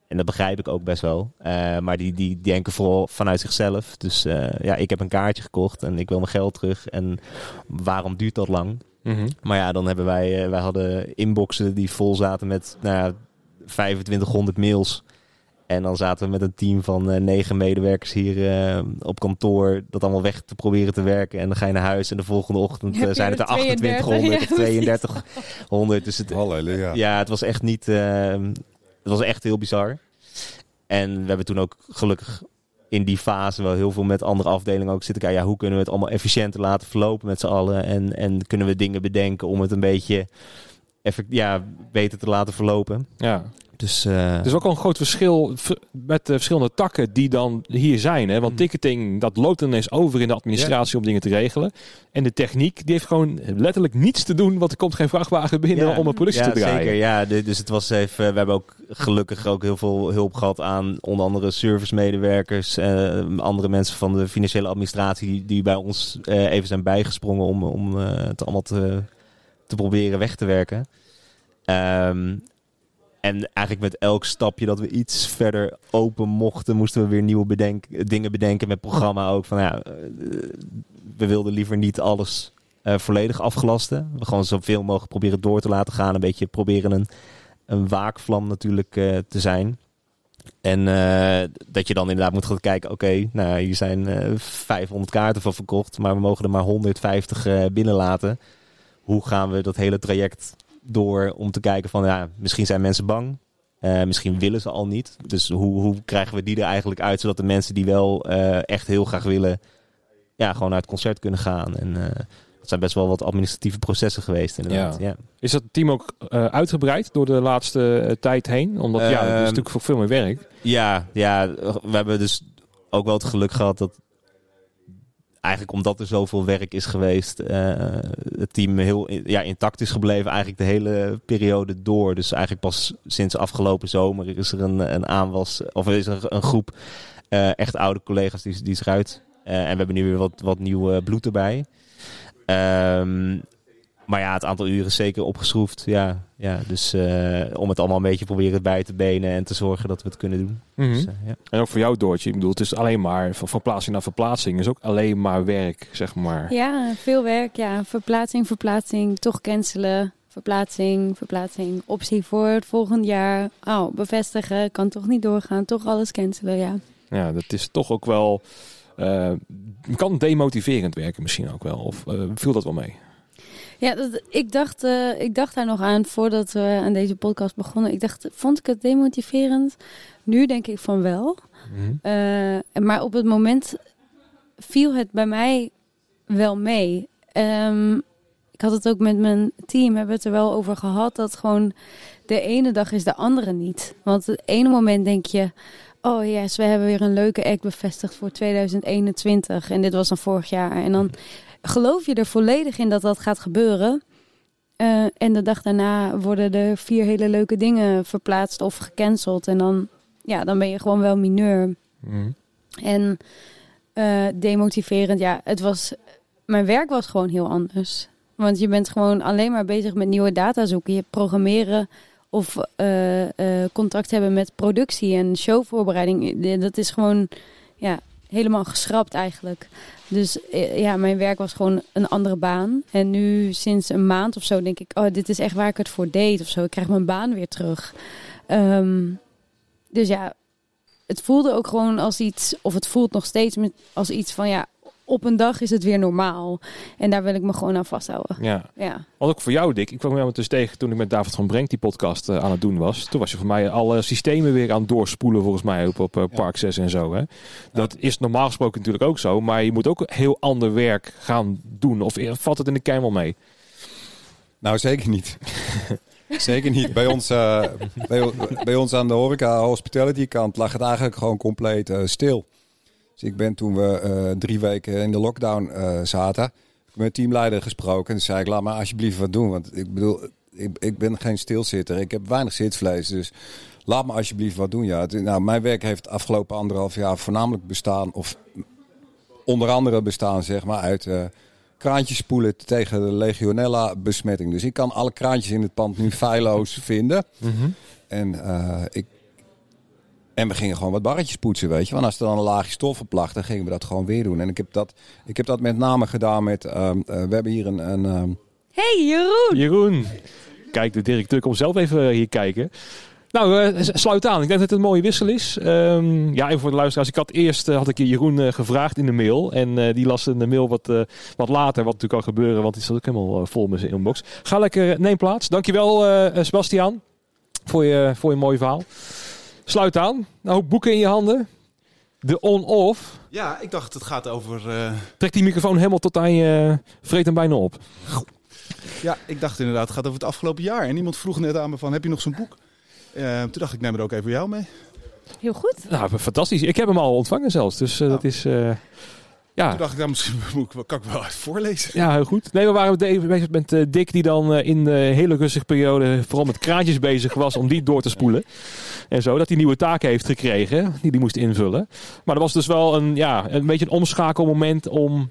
en dat begrijp ik ook best wel. maar die, die denken vooral vanuit zichzelf. Dus ja, ik heb een kaartje gekocht en ik wil mijn geld terug. En waarom duurt dat lang? Mhm. Maar ja, dan hebben wij, eh, wij hadden inboxen die vol zaten met nou ja, 2500 mails. En dan zaten we met een team van eh, negen medewerkers hier eh, op kantoor dat allemaal weg te proberen te werken. En dan ga je naar huis en de volgende ochtend [laughs] zijn het er er 32, 2800 of ja, 3200. Dus het, Halleluja. ja, het was echt niet. het was echt heel bizar. En we hebben toen ook gelukkig in die fase wel heel veel met andere afdelingen ook zitten kijken. Ja, hoe kunnen we het allemaal efficiënter laten verlopen met z'n allen? En, en kunnen we dingen bedenken om het een beetje effect, ja, beter te laten verlopen? Ja. Dus Er is ook al een groot verschil met de verschillende takken die dan hier zijn. Hè? Want Mm. ticketing, dat loopt ineens over in de administratie om dingen te regelen. En de techniek, die heeft gewoon letterlijk niets te doen, want er komt geen vrachtwagen binnen Ja. om een productie ja, te draaien. Zeker, ja, dus het was even. We hebben ook gelukkig ook heel veel hulp gehad aan onder andere servicemedewerkers, eh, andere mensen van de financiële administratie die, die bij ons eh, even zijn bijgesprongen om, om eh, het allemaal te, te proberen weg te werken. Ehm, en eigenlijk met elk stapje dat we iets verder open mochten, moesten we weer nieuwe bedenk dingen bedenken met programma ook. Van ja, eh, we wilden liever niet alles eh, volledig afgelasten. We gewoon zoveel mogelijk proberen door te laten gaan. Een beetje proberen een, een waakvlam natuurlijk eh, te zijn. En dat je dan inderdaad moet gaan kijken, oké, nou hier zijn eh 500 kaarten van verkocht, maar we mogen er maar 150 eh, binnenlaten. Hoe gaan we dat hele traject door om te kijken van, ja, misschien zijn mensen bang. Eh, misschien willen ze al niet. Dus hoe, hoe krijgen we die er eigenlijk uit, zodat de mensen die wel eh, echt heel graag willen, ja, gewoon naar het concert kunnen gaan. En eh, Dat zijn best wel wat administratieve processen geweest inderdaad. Ja. Ja. Is dat team ook uitgebreid door de laatste tijd heen? Omdat ja, dat is Ehm, natuurlijk voor veel meer werk. Ja, ja, we hebben dus ook wel het geluk gehad dat eigenlijk omdat er zoveel werk is geweest, eh, het team heel ja, intact is gebleven eigenlijk de hele periode door. Dus eigenlijk pas sinds afgelopen zomer is er een, een aanwas, of is er een groep eh, echt oude collega's die, die. Eh, en we hebben nu weer wat, wat nieuw bloed erbij. Ehm, maar ja, het aantal uren is zeker opgeschroefd. Ja, ja, dus eh, om het allemaal een beetje proberen bij te benen en te zorgen dat we het kunnen doen. Mhm. Dus, eh, ja. En ook voor jou, Doortje. Ik bedoel, het is alleen maar van verplaatsing naar verplaatsing. is ook alleen maar werk, zeg maar. Ja, veel werk. Ja, verplaatsing, verplaatsing, toch cancelen. Verplaatsing, verplaatsing, optie voor het volgend jaar. Oh, bevestigen, kan toch niet doorgaan, toch alles cancelen, ja. Ja, dat is toch ook wel... eh, kan demotiverend werken misschien ook wel. Of eh, viel dat wel mee? Ja, dat, ik, dacht, eh, ik dacht daar nog aan voordat we aan deze podcast begonnen. Ik dacht, vond ik het demotiverend? Nu denk ik van wel. Eh, maar op het moment viel het bij mij wel mee. Ehm, ik had het ook met mijn team, hebben we het er wel over gehad, dat gewoon de ene dag is de andere niet. Want het ene moment denk je, oh yes, we hebben weer een leuke act bevestigd voor 2021. En dit was dan vorig jaar. En dan geloof je er volledig in dat dat gaat gebeuren. Eh, en de dag daarna worden er vier hele leuke dingen verplaatst of gecanceld. En dan, ja, dan ben je gewoon wel mineur. Mhm. En eh, demotiverend, ja, het was. Mijn werk was gewoon heel anders. Want je bent gewoon alleen maar bezig met nieuwe data zoeken. Je programmeren of eh, contact hebben met productie en showvoorbereiding. Dat is gewoon ja, helemaal geschrapt eigenlijk. Dus eh, ja, mijn werk was gewoon een andere baan. En nu sinds een maand of zo denk ik, oh, dit is echt waar ik het voor deed of zo. Ik krijg mijn baan weer terug. Ehm, dus ja, het voelde ook gewoon als iets, of het voelt nog steeds als iets van ja, op een dag is het weer normaal. En daar wil ik me gewoon aan vasthouden. Ja. Ja, Wat ook voor jou, Dick. Ik kwam jou dus tegen toen ik met David van Brenk die podcast eh, aan het doen was. Toen was je voor mij alle systemen weer aan het doorspoelen volgens mij op, op eh. Park 6 en zo. Hè? Dat is normaal gesproken natuurlijk ook zo. Maar je moet ook heel ander werk gaan doen. Of valt het in de kern wel mee? Nou, zeker niet. [laughs] zeker niet. Bij ons, eh, bij, bij ons aan de horeca hospitality kant lag het eigenlijk gewoon compleet stil. Dus ik ben toen we eh, drie weken in de lockdown eh, zaten, met teamleider gesproken. En toen zei ik, laat maar alsjeblieft wat doen. Want ik bedoel, ik, ik ben geen stilzitter. Ik heb weinig zitvlees. Dus laat me alsjeblieft wat doen. Ja, Het- nou, mijn werk heeft de afgelopen anderhalf jaar voornamelijk bestaan, of onder andere bestaan, zeg maar, uit eh, kraantjes spoelen tegen de legionella besmetting. Dus ik kan alle kraantjes in het pand nu feilloos vinden. En, eh, ik, en we gingen gewoon wat barretjes poetsen, weet je. Want als er dan een laagje stof op lag, dan gingen we dat gewoon weer doen. En ik heb dat, ik heb dat met name gedaan met... ehm, eh, we hebben hier een... een ehm, Hey Jeroen! Jeroen. Kijk, de directeur komt zelf even hier kijken. Nou, eh, sluit aan. Ik denk dat het een mooie wissel is. Ehm, ja, even voor de luisteraars. Ik had eerst eh, had ik Jeroen eh, gevraagd in de mail. En eh, die las in de mail wat, eh, wat later, wat natuurlijk kan gebeuren. Want die zat ook helemaal eh, vol met zijn inbox. Ga lekker, eh, neem plaats. Dankjewel, eh eh, Sebastian, voor je, voor je mooie verhaal. Sluit aan. Nou, boeken in je handen. De on-off. Ja, ik dacht het gaat over. eh, Trek die microfoon helemaal tot aan je... Vreet hem bijna op. ja, ik dacht inderdaad het gaat over het afgelopen jaar. En iemand vroeg net aan me van, heb je nog zo'n boek? Eh, toen dacht ik, neem er ook even jou mee. Heel goed. Nou, fantastisch. Ik heb hem al ontvangen zelfs. Dus eh, dat is... eh, ja. Toen dacht ik, nou, misschien moet ik, kan ik wel even voorlezen. Ja, heel goed. Nee, we waren even bezig met Dick, die dan in de hele rustige periode vooral met kraantjes bezig was om die door te spoelen. En zo, dat hij nieuwe taken heeft gekregen, die hij moest invullen. Maar dat was dus wel een, ja, een beetje een omschakelmoment om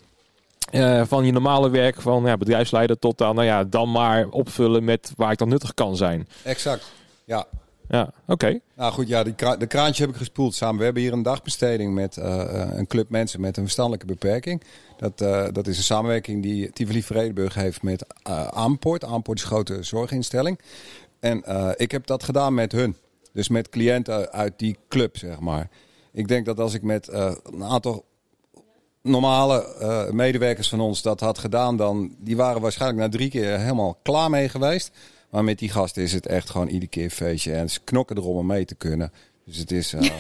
eh, van je normale werk van ja, bedrijfsleider tot aan, nou ja, dan maar opvullen met waar ik dan nuttig kan zijn. exact. Ja, Ja, oké. Nou goed, ja, die kra de kraantje heb ik gespoeld samen. We hebben hier een dagbesteding met eh, eh, een club mensen met een verstandelijke beperking. Dat, dat is een samenwerking die Tivoli Vredenburg heeft met Aanpoort. Aanpoort is een grote zorginstelling. En ik heb dat gedaan met hun. Dus met cliënten uit die club, zeg maar. Ik denk dat als ik met eh, een aantal normale eh, medewerkers van ons dat had gedaan, dan die waren waarschijnlijk na drie keer helemaal klaar mee geweest. Maar met die gasten is het echt gewoon iedere keer een feestje. En ze knokken erom om mee te kunnen. Dus het is, uh, [laughs]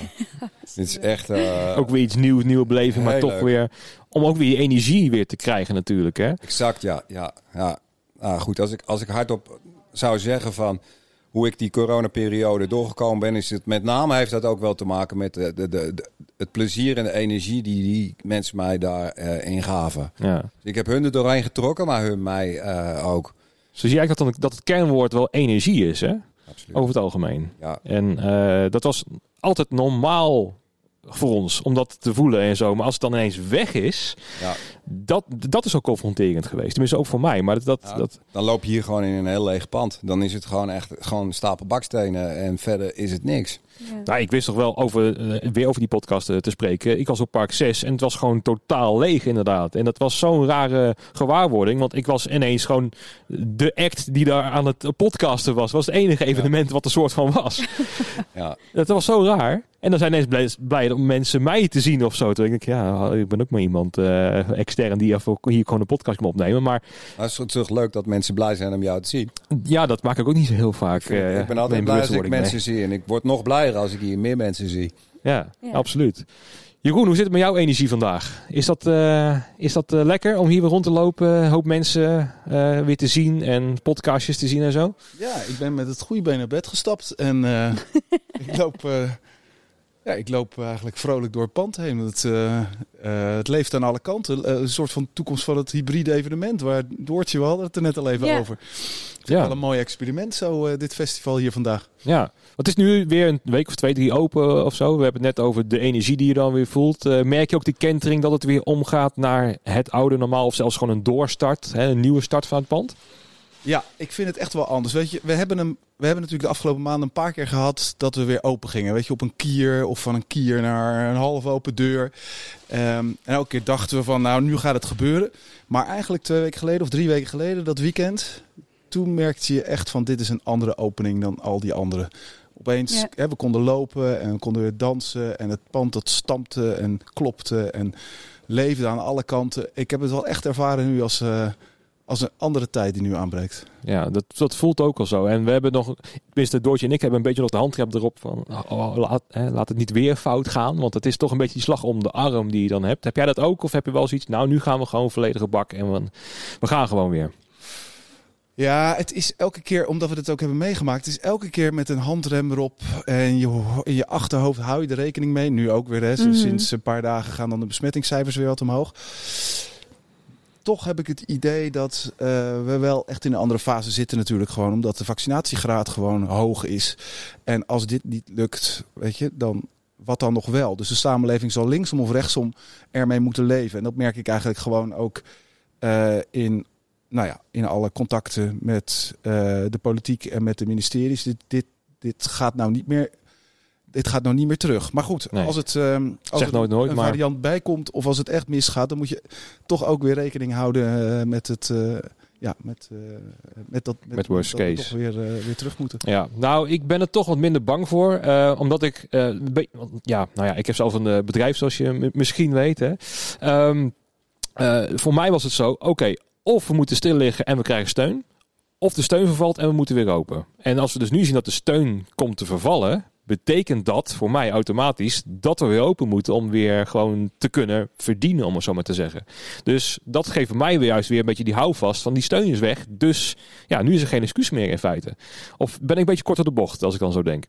het is echt... Uh, ook weer iets nieuws, nieuwe beleving, maar toch leuk. weer... Om ook weer je energie weer te krijgen natuurlijk, hè? Exact, ja. ja, ja. Nou, goed, als ik, als ik hardop zou zeggen van hoe ik die coronaperiode doorgekomen ben, is het met name heeft dat ook wel te maken met de, de, de, het plezier en de energie die die mensen mij daarin uh, gaven. Ja. Dus ik heb hun er doorheen getrokken, maar hun mij uh, ook. Dus zie je eigenlijk dat, dat het kernwoord wel energie is, hè? Absoluut. Over het algemeen. Ja. En uh, dat was altijd normaal voor ons om dat te voelen en zo. Maar als het dan ineens weg is, ja. Dat, dat is ook confronterend geweest. Tenminste ook voor mij. Maar dat, ja, dat... Dan loop je hier gewoon in een heel leeg pand. Dan is het gewoon echt gewoon een stapel bakstenen en verder is het niks. Ja. Nou, ik wist toch wel over, uh, weer over die podcast uh, te spreken. Ik was op Park 6 en het was gewoon totaal leeg inderdaad. En dat was zo'n rare gewaarwording. Want ik was ineens gewoon de act die daar aan het podcasten was. was het enige evenement ja. wat er soort van was. [laughs] ja. Dat was zo raar. En dan zijn ineens blij, blij om mensen mij te zien of zo. Toen denk ik, ja, ik ben ook maar iemand uh, extern die hier gewoon een podcast kan opnemen. Maar het is toch leuk dat mensen blij zijn om jou te zien. Ja, dat maak ik ook niet zo heel vaak. Ik, ik ben altijd blij als ik mensen mee. zie. En ik word nog blijer als ik hier meer mensen zie. Ja, ja. absoluut. Jeroen, hoe zit het met jouw energie vandaag? Is dat, uh, is dat uh, lekker om hier weer rond te lopen? Een hoop mensen uh, weer te zien en podcastjes te zien en zo? Ja, ik ben met het goede been naar bed gestapt. En [laughs] ik loop... Ja, ik loop eigenlijk vrolijk door het pand heen. Het, uh, uh, het leeft aan alle kanten. Uh, een soort van toekomst van het hybride evenement. Waar Doortje, we hadden het er net al even ja. over. Het is wel een mooi experiment zo, dit festival hier vandaag. Ja, het is nu weer een week of twee, drie open of zo. We hebben het net over de energie die je dan weer voelt. merk je ook die kentering dat het weer omgaat naar het oude normaal? Of zelfs gewoon een doorstart, hè, een nieuwe start van het pand? Ja, ik vind het echt wel anders. Weet je, we hebben, hem, we hebben natuurlijk de afgelopen maanden een paar keer gehad dat we weer open gingen. Weet je, op een kier of van een kier naar een half open deur. Um, en elke keer dachten we van, nou, nu gaat het gebeuren. Maar eigenlijk twee weken geleden of drie weken geleden, dat weekend, toen merkte je echt van, dit is een andere opening dan al die andere. Opeens, ja. hè, we konden lopen en we konden weer dansen en het pand dat stampte en klopte en leefde aan alle kanten. Ik heb het wel echt ervaren nu als... Uh, als een andere tijd die nu aanbreekt. Ja, dat, dat voelt ook al zo. En we hebben nog, tenminste Doortje en ik hebben een beetje nog de handrem erop van, oh, laat, hè, laat het niet weer fout gaan. Want het is toch een beetje die slag om de arm die je dan hebt. Heb jij dat ook? Of heb je wel zoiets, nou nu gaan we gewoon volledige bak en we, we gaan gewoon weer. Ja, het is elke keer, omdat we het ook hebben meegemaakt, het is elke keer met een handrem erop. En je, in je achterhoofd hou je er rekening mee. Nu ook weer, hè. Mm -hmm. sinds een paar dagen gaan dan de besmettingscijfers weer wat omhoog toch heb ik het idee dat uh, we wel echt in een andere fase zitten natuurlijk gewoon. Omdat de vaccinatiegraad gewoon hoog is. En als dit niet lukt, weet je, dan wat dan nog wel? Dus de samenleving zal linksom of rechtsom ermee moeten leven. En dat merk ik eigenlijk gewoon ook uh, in, nou ja, in alle contacten met uh, de politiek en met de ministeries. Dit, dit, dit gaat nou niet meer dit gaat nou niet meer terug. Maar goed, nee. als het, um, als zeg nooit nooit, een maar... variant bijkomt of als het echt misgaat, dan moet je toch ook weer rekening houden uh, met het. Uh, ja, met, uh, met dat met, met worst dat case. We toch weer, weer terug moeten. Ja, nou, ik ben er toch wat minder bang voor. omdat ik, ja, nou ja, ik heb zelf een bedrijf, zoals je misschien weet. Hè. Um, voor mij was het zo, oké, okay, of we moeten stil liggen en we krijgen steun. Of de steun vervalt en we moeten weer open. En als we dus nu zien dat de steun komt te vervallen, betekent dat voor mij automatisch dat we weer open moeten om weer gewoon te kunnen verdienen, om het zo maar te zeggen. Dus dat geeft mij weer juist weer een beetje die houvast van die steun is weg. Dus ja, nu is er geen excuus meer in feite. Of ben ik een beetje kort de bocht als ik dan zo denk?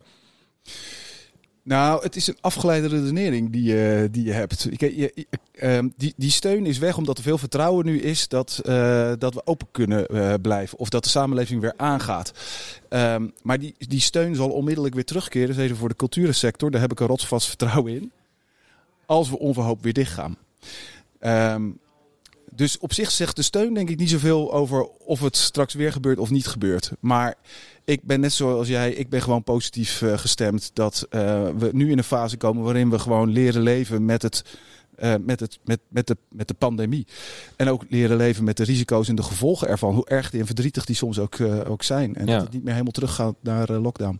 Nou, het is een afgeleide redenering die je, die je hebt. Je, uh, die, die steun is weg omdat er veel vertrouwen nu is dat, uh, dat we open kunnen uh, blijven. Of dat de samenleving weer aangaat. Um, maar die, die steun zal onmiddellijk weer terugkeren. Zeker voor de culturensector. Daar heb ik een rotsvast vertrouwen in. Als we onverhoopt weer dichtgaan. Um, dus op zich zegt de steun denk ik niet zoveel over of het straks weer gebeurt of niet gebeurt. Maar ik ben net zoals jij, ik ben gewoon positief uh, gestemd dat uh, we nu in een fase komen waarin we gewoon leren leven met het. Uh, met, het, met, met, de, met de pandemie. En ook leren leven met de risico's en de gevolgen ervan. Hoe erg die en verdrietig die soms ook, ook zijn. En Ja. dat het niet meer helemaal teruggaat naar lockdown.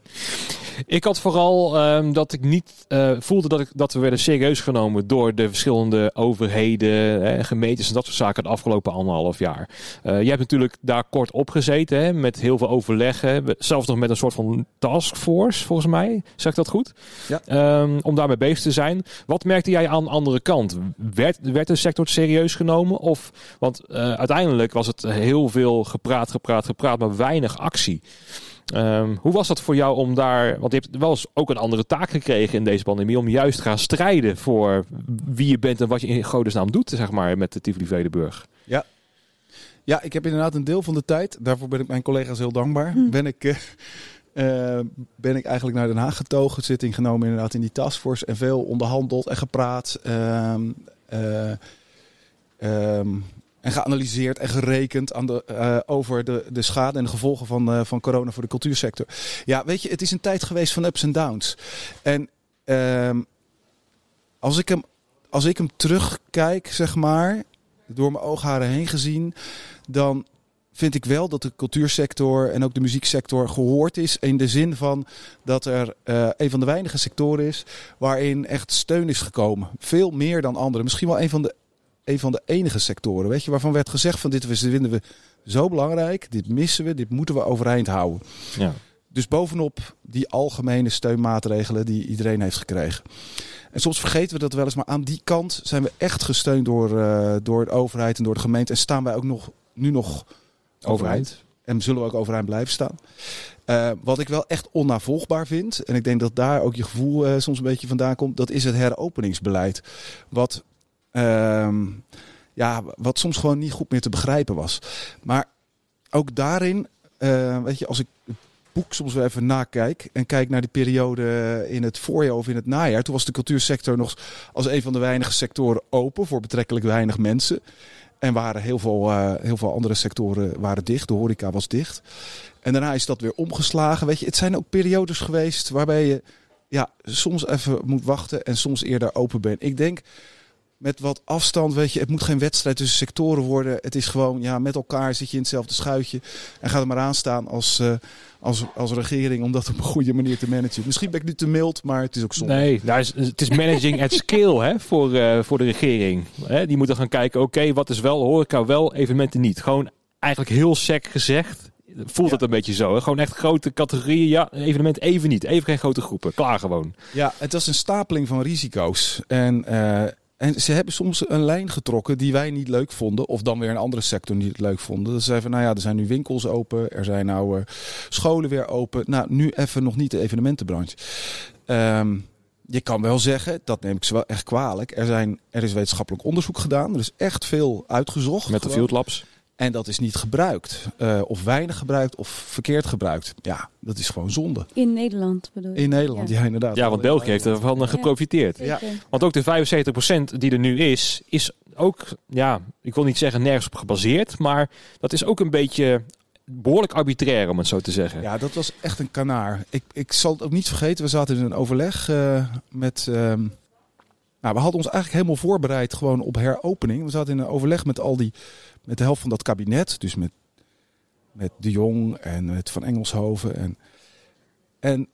Ik had vooral ehm, dat ik niet eh, voelde dat, ik, dat we werden serieus genomen door de verschillende overheden, hè, gemeentes en dat soort zaken de afgelopen anderhalf jaar. Uh, je hebt natuurlijk daar kort op gezeten hè, met heel veel overleggen. Zelfs nog met een soort van taskforce, volgens mij. Zeg ik dat goed? Ja. Um, om daarmee bezig te zijn. Wat merkte jij aan de andere kant? Werd, werd de sector serieus genomen? Of, want uh, uiteindelijk was het heel veel gepraat, gepraat, gepraat, maar weinig actie. Um, hoe was dat voor jou om daar, want je hebt wel eens ook een andere taak gekregen in deze pandemie, om juist te gaan strijden voor wie je bent en wat je in godesnaam doet, zeg maar, met de Tivoli Vredenburg. Ja. Ja, ik heb inderdaad een deel van de tijd, daarvoor ben ik mijn collega's heel dankbaar, hm. ben ik... Uh, uh, [laughs] ben ik eigenlijk naar Den Haag getogen, zitting genomen inderdaad in die taskforce en veel onderhandeld en gepraat. Uh, um, en geanalyseerd en gerekend aan de, uh, over de, de schade en de gevolgen van, uh, van corona voor de cultuursector. Ja, weet je, het is een tijd geweest van ups en downs. En uh, als, ik hem, als ik hem terugkijk, zeg maar, door mijn oogharen heen gezien, dan vind ik wel dat de cultuursector en ook de muzieksector gehoord is. In de zin van dat er uh, een van de weinige sectoren is waarin echt steun is gekomen. Veel meer dan anderen. Misschien wel een van de een van de enige sectoren, weet je, waarvan werd gezegd van dit vinden we zo belangrijk, dit missen we, dit moeten we overeind houden. Ja. Dus bovenop die algemene steunmaatregelen die iedereen heeft gekregen. En soms vergeten we dat wel eens, maar aan die kant zijn we echt gesteund door, uh, door de overheid en door de gemeente. En staan wij ook nog, nu nog overeind. En zullen we ook overeind blijven staan. Uh, wat ik wel echt onnavolgbaar vind, en ik denk dat daar ook je gevoel uh, soms een beetje vandaan komt, dat is het heropeningsbeleid. Wat Um, ja, wat soms gewoon niet goed meer te begrijpen was. Maar ook daarin, uh, weet je, als ik het boek soms weer even nakijk en kijk naar die periode in het voorjaar of in het najaar, toen was de cultuursector nog als een van de weinige sectoren open voor betrekkelijk weinig mensen. En waren heel veel, uh, heel veel andere sectoren waren dicht. De horeca was dicht. En daarna is dat weer omgeslagen. Weet je, het zijn ook periodes geweest waarbij je ja, soms even moet wachten en soms eerder open bent. Ik denk met wat afstand, weet je, het moet geen wedstrijd tussen sectoren worden. Het is gewoon, ja, met elkaar zit je in hetzelfde schuitje en ga er maar aan staan als, uh, als, als regering om dat op een goede manier te managen. Misschien ben ik nu te mild, maar het is ook zonde. Nee, nou, het is managing at scale hè, voor, uh, voor de regering. Hè, die moeten gaan kijken, oké, okay, wat is wel horeca, wel evenementen niet. Gewoon eigenlijk heel sec gezegd, voelt ja. het een beetje zo. Hè? Gewoon echt grote categorieën. Ja, evenement even niet. Even geen grote groepen. Klaar gewoon. Ja, het was een stapeling van risico's. En uh, en ze hebben soms een lijn getrokken die wij niet leuk vonden. Of dan weer een andere sector niet leuk vonden. Dat ze zeiden van, nou ja, er zijn nu winkels open. Er zijn nou uh, scholen weer open. Nou, nu even nog niet de evenementenbranche. Um, je kan wel zeggen, dat neem ik ze wel echt kwalijk. Er, zijn, er is wetenschappelijk onderzoek gedaan. Er is echt veel uitgezocht. Met de Field Labs. En dat is niet gebruikt. Uh, of weinig gebruikt of verkeerd gebruikt. Ja, dat is gewoon zonde. In Nederland bedoel je? In Nederland, ja, ja inderdaad. Ja, want België heeft ervan geprofiteerd. Ja, want ook de 75% die er nu is, is ook, ja, ik wil niet zeggen nergens op gebaseerd. Maar dat is ook een beetje behoorlijk arbitrair, om het zo te zeggen. Ja, dat was echt een kanaar. Ik, ik zal het ook niet vergeten, we zaten in een overleg uh, met... Um, nou, we hadden ons eigenlijk helemaal voorbereid gewoon op heropening. We zaten in een overleg met al die met de helft van dat kabinet. Dus met, met De Jong en met Van Engelshoven. En, en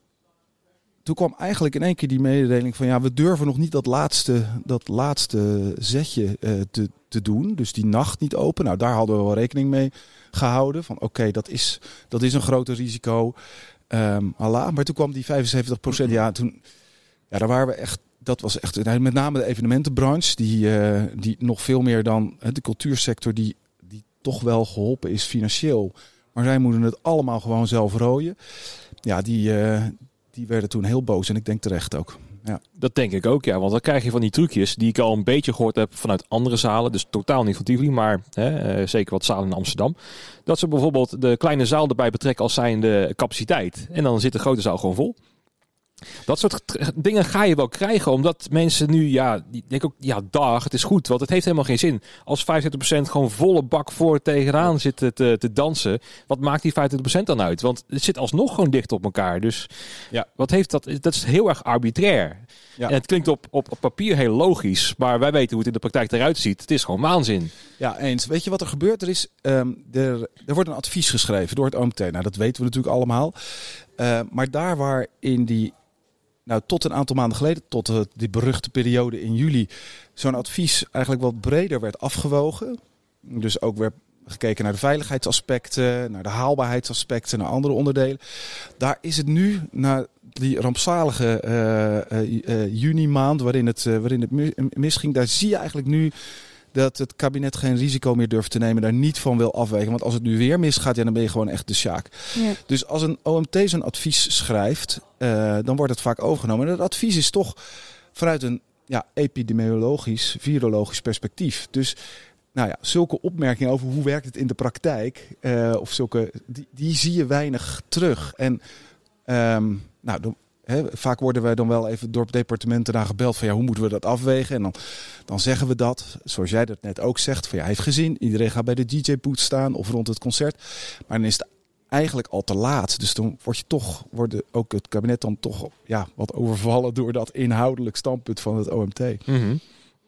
toen kwam eigenlijk in één keer die mededeling van ja, we durven nog niet dat laatste, dat laatste zetje uh, te, te doen. Dus die nacht niet open. Nou, daar hadden we wel rekening mee gehouden. Van oké, dat, is, dat is een groter risico. Um. Maar toen kwam die 75 procent. Ja, toen, ja, daar waren we echt dat was echt met name de evenementenbranche, die, uh, die nog veel meer dan de cultuursector, die, die toch wel geholpen is financieel. Maar zij moeten het allemaal gewoon zelf rooien. Ja, die, uh, die werden toen heel boos en ik denk terecht ook. Ja. Dat denk ik ook, ja. Want dan krijg je van die trucjes die ik al een beetje gehoord heb vanuit andere zalen. Dus totaal niet van maar hè, uh, zeker wat zalen in Amsterdam. Dat ze bijvoorbeeld de kleine zaal erbij betrekken als zijnde capaciteit. En dan zit de grote zaal gewoon vol. Dat soort dingen ga je wel krijgen, omdat mensen nu, ja, die denken ook, ja, dag, het is goed, want het heeft helemaal geen zin. Als 75% gewoon volle bak voor tegenaan zitten te, te dansen, wat maakt die 25% dan uit? Want het zit alsnog gewoon dicht op elkaar. Dus Ja. wat heeft dat? Dat is heel erg arbitrair. Ja. En het klinkt op, op, op papier heel logisch, maar wij weten hoe het in de praktijk eruit ziet. Het is gewoon waanzin. Ja, eens. Weet je wat er gebeurt? Er, is, ehm, er, er wordt een advies geschreven door het OMT. Nou, dat weten we natuurlijk allemaal. Eh, maar daar waar in die, nou tot een aantal maanden geleden, tot eh, die beruchte periode in juli, zo'n advies eigenlijk wat breder werd afgewogen. Dus ook werd gekeken naar de veiligheidsaspecten, naar de haalbaarheidsaspecten, naar andere onderdelen. Daar is het nu, na die rampzalige eh, juni maand waarin het, waarin het mi- misging, daar zie je eigenlijk nu dat het kabinet geen risico meer durft te nemen, daar niet van wil afwegen. Want als het nu weer misgaat, ja, dan ben je gewoon echt de sjaak. Ja. Dus als een OMT zo'n advies schrijft, eh, dan wordt het vaak overgenomen. En dat advies is toch vanuit een ja, epidemiologisch, virologisch perspectief. Dus nou ja, zulke opmerkingen over hoe werkt het in de praktijk, eh, of zulke, die, die zie je weinig terug. En ehm, nou, vaak worden wij dan wel even door departementen daar gebeld van ja, hoe moeten we dat afwegen? En dan, dan zeggen we dat, zoals jij dat net ook zegt, van ja, hij heeft gezien, iedereen gaat bij de DJ-boot staan of rond het concert. Maar dan is het eigenlijk al te laat. Dus dan word je toch, wordt ook het kabinet dan toch ja, wat overvallen door dat inhoudelijk standpunt van het OMT.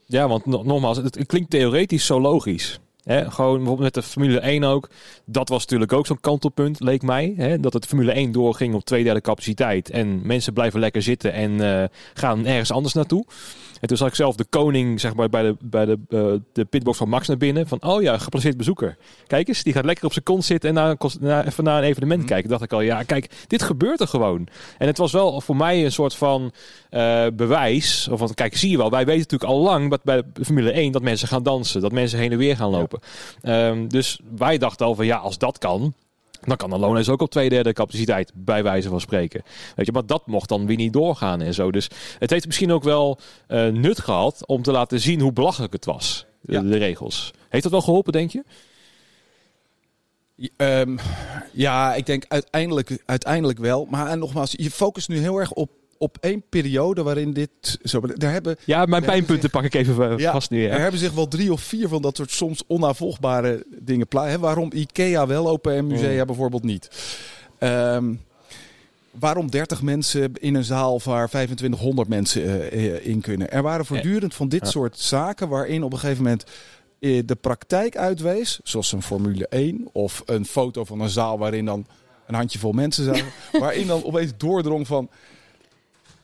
Ja, want no- nogmaals, het klinkt theoretisch zo logisch. Hè, gewoon bijvoorbeeld met de Formule 1 ook. Dat was natuurlijk ook zo'n kantelpunt, leek mij. Hè, dat het Formule 1 doorging op twee derde capaciteit. En mensen blijven lekker zitten en eh, gaan ergens anders naartoe. En toen zag ik zelf de koning zeg maar, bij, de, bij de, eh, de pitbox van Max naar binnen. Van, oh ja, geplaceerd bezoeker. Kijk eens, die gaat lekker op zijn kont zitten en naar, naar, even naar een evenement Mhm. kijken. dacht ik al, ja, kijk, dit gebeurt er gewoon. En het was wel voor mij een soort van eh, bewijs. Of van, kijk, zie je wel, wij weten natuurlijk al lang dat bij de Formule 1 dat mensen gaan dansen. Dat mensen heen en weer gaan lopen. Ehm, dus wij dachten al van, ja, als dat kan... Dan kan de loonlijst ook op twee derde capaciteit, bij wijze van spreken. Weet je, maar dat mocht dan weer niet doorgaan en zo. Dus het heeft misschien ook wel eh, nut gehad om te laten zien hoe belachelijk het was, de, Ja. de regels. Heeft dat wel geholpen, denk je? Ehm, ja, ik denk uiteindelijk, uiteindelijk wel. Maar en nogmaals, je focust nu heel erg op, op één periode waarin dit zo. Daar hebben, Ja, mijn pijnpunten pak ik even eh, Ja, vast nu. er hebben zich wel drie of vier van dat soort soms onnavolgbare dingen plaatsen. Waarom IKEA wel open en musea Mm. bijvoorbeeld niet? Ehm, waarom 30 mensen in een zaal waar 2500 mensen eh, eh, in kunnen? Er waren voortdurend van dit soort zaken waarin op een gegeven moment de praktijk uitwees, zoals een Formule 1 of een foto van een zaal waarin dan een handjevol mensen zaten, [laughs] waarin dan opeens doordrong van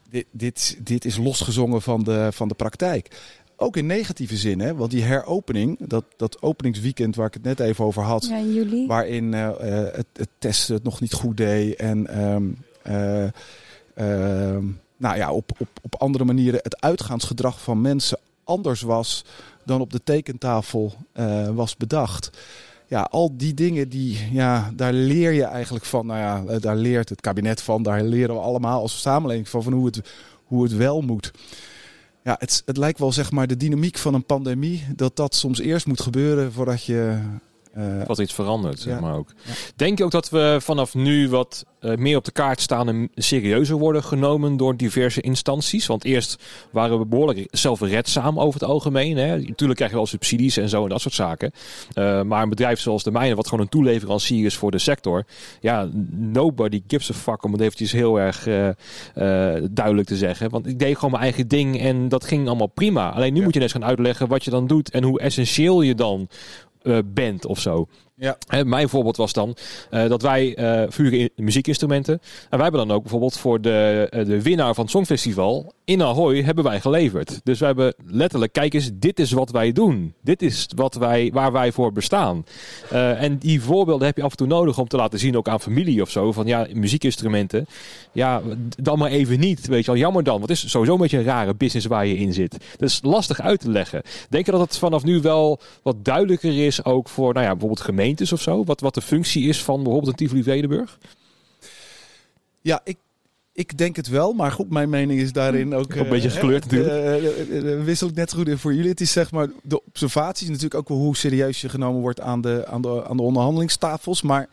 dit, dit, dit is losgezongen van de, van de praktijk. Ook in negatieve zin, hè? want die heropening, dat, dat openingsweekend waar ik het net even over had, Ja, in juli. waarin eh, eh, het, het testen het nog niet goed deed en ehm, eh, ehm, nou ja, op, op, op andere manieren het uitgaansgedrag van mensen anders was dan op de tekentafel was bedacht. Ja, al die dingen, die, ja, daar leer je eigenlijk van. Nou ja, eh, daar leert het kabinet van. Daar leren we allemaal als samenleving van, van hoe, het, hoe het wel moet. Ja, het, het lijkt wel zeg maar de dynamiek van een pandemie. Dat dat soms eerst moet gebeuren voordat je... eh, Wat iets verandert, zeg maar ook. Denk je ook dat we vanaf nu wat eh, meer op de kaart staan en serieuzer worden genomen door diverse instanties? Want eerst waren we behoorlijk zelfredzaam over het algemeen. Hè? Natuurlijk krijg je wel subsidies en zo en dat soort zaken. Eh, maar een bedrijf zoals de mijne, wat gewoon een toeleverancier is voor de sector. Ja, nobody gives a fuck om het eventjes heel erg eh, eh, duidelijk te zeggen. Want ik deed gewoon mijn eigen ding en dat ging allemaal prima. Alleen nu Ja. moet je net gaan uitleggen wat je dan doet en hoe essentieel je dan eh, bent of zo. Ja. Mijn voorbeeld was dan eh, dat wij eh vuren in muziekinstrumenten. En wij hebben dan ook bijvoorbeeld voor de, eh, de winnaar van het Songfestival in Ahoy hebben wij geleverd. Dus wij hebben letterlijk, kijk eens, dit is wat wij doen. Dit is wat wij, waar wij voor bestaan. En die voorbeelden heb je af en toe nodig om te laten zien, ook aan familie of zo. Van ja, muziekinstrumenten. Ja, dan maar even niet. Weet je wel, jammer dan. Want het is sowieso een beetje een rare business waar je in zit. Dat is lastig uit te leggen. Denk je dat het vanaf nu wel wat duidelijker is, ook voor nou ja, bijvoorbeeld gemeentes of zo? Wat, wat de functie is van bijvoorbeeld een Tivoli Vredenburg? Ja, ik, ik denk het wel. Maar goed, mijn mening is daarin ook... een beetje eh, gekleurd natuurlijk. eh, wissel ik net goed in voor jullie. Het is zeg maar de observaties. Natuurlijk ook wel hoe serieus je genomen wordt aan de, aan de, aan de onderhandelingstafels. Maar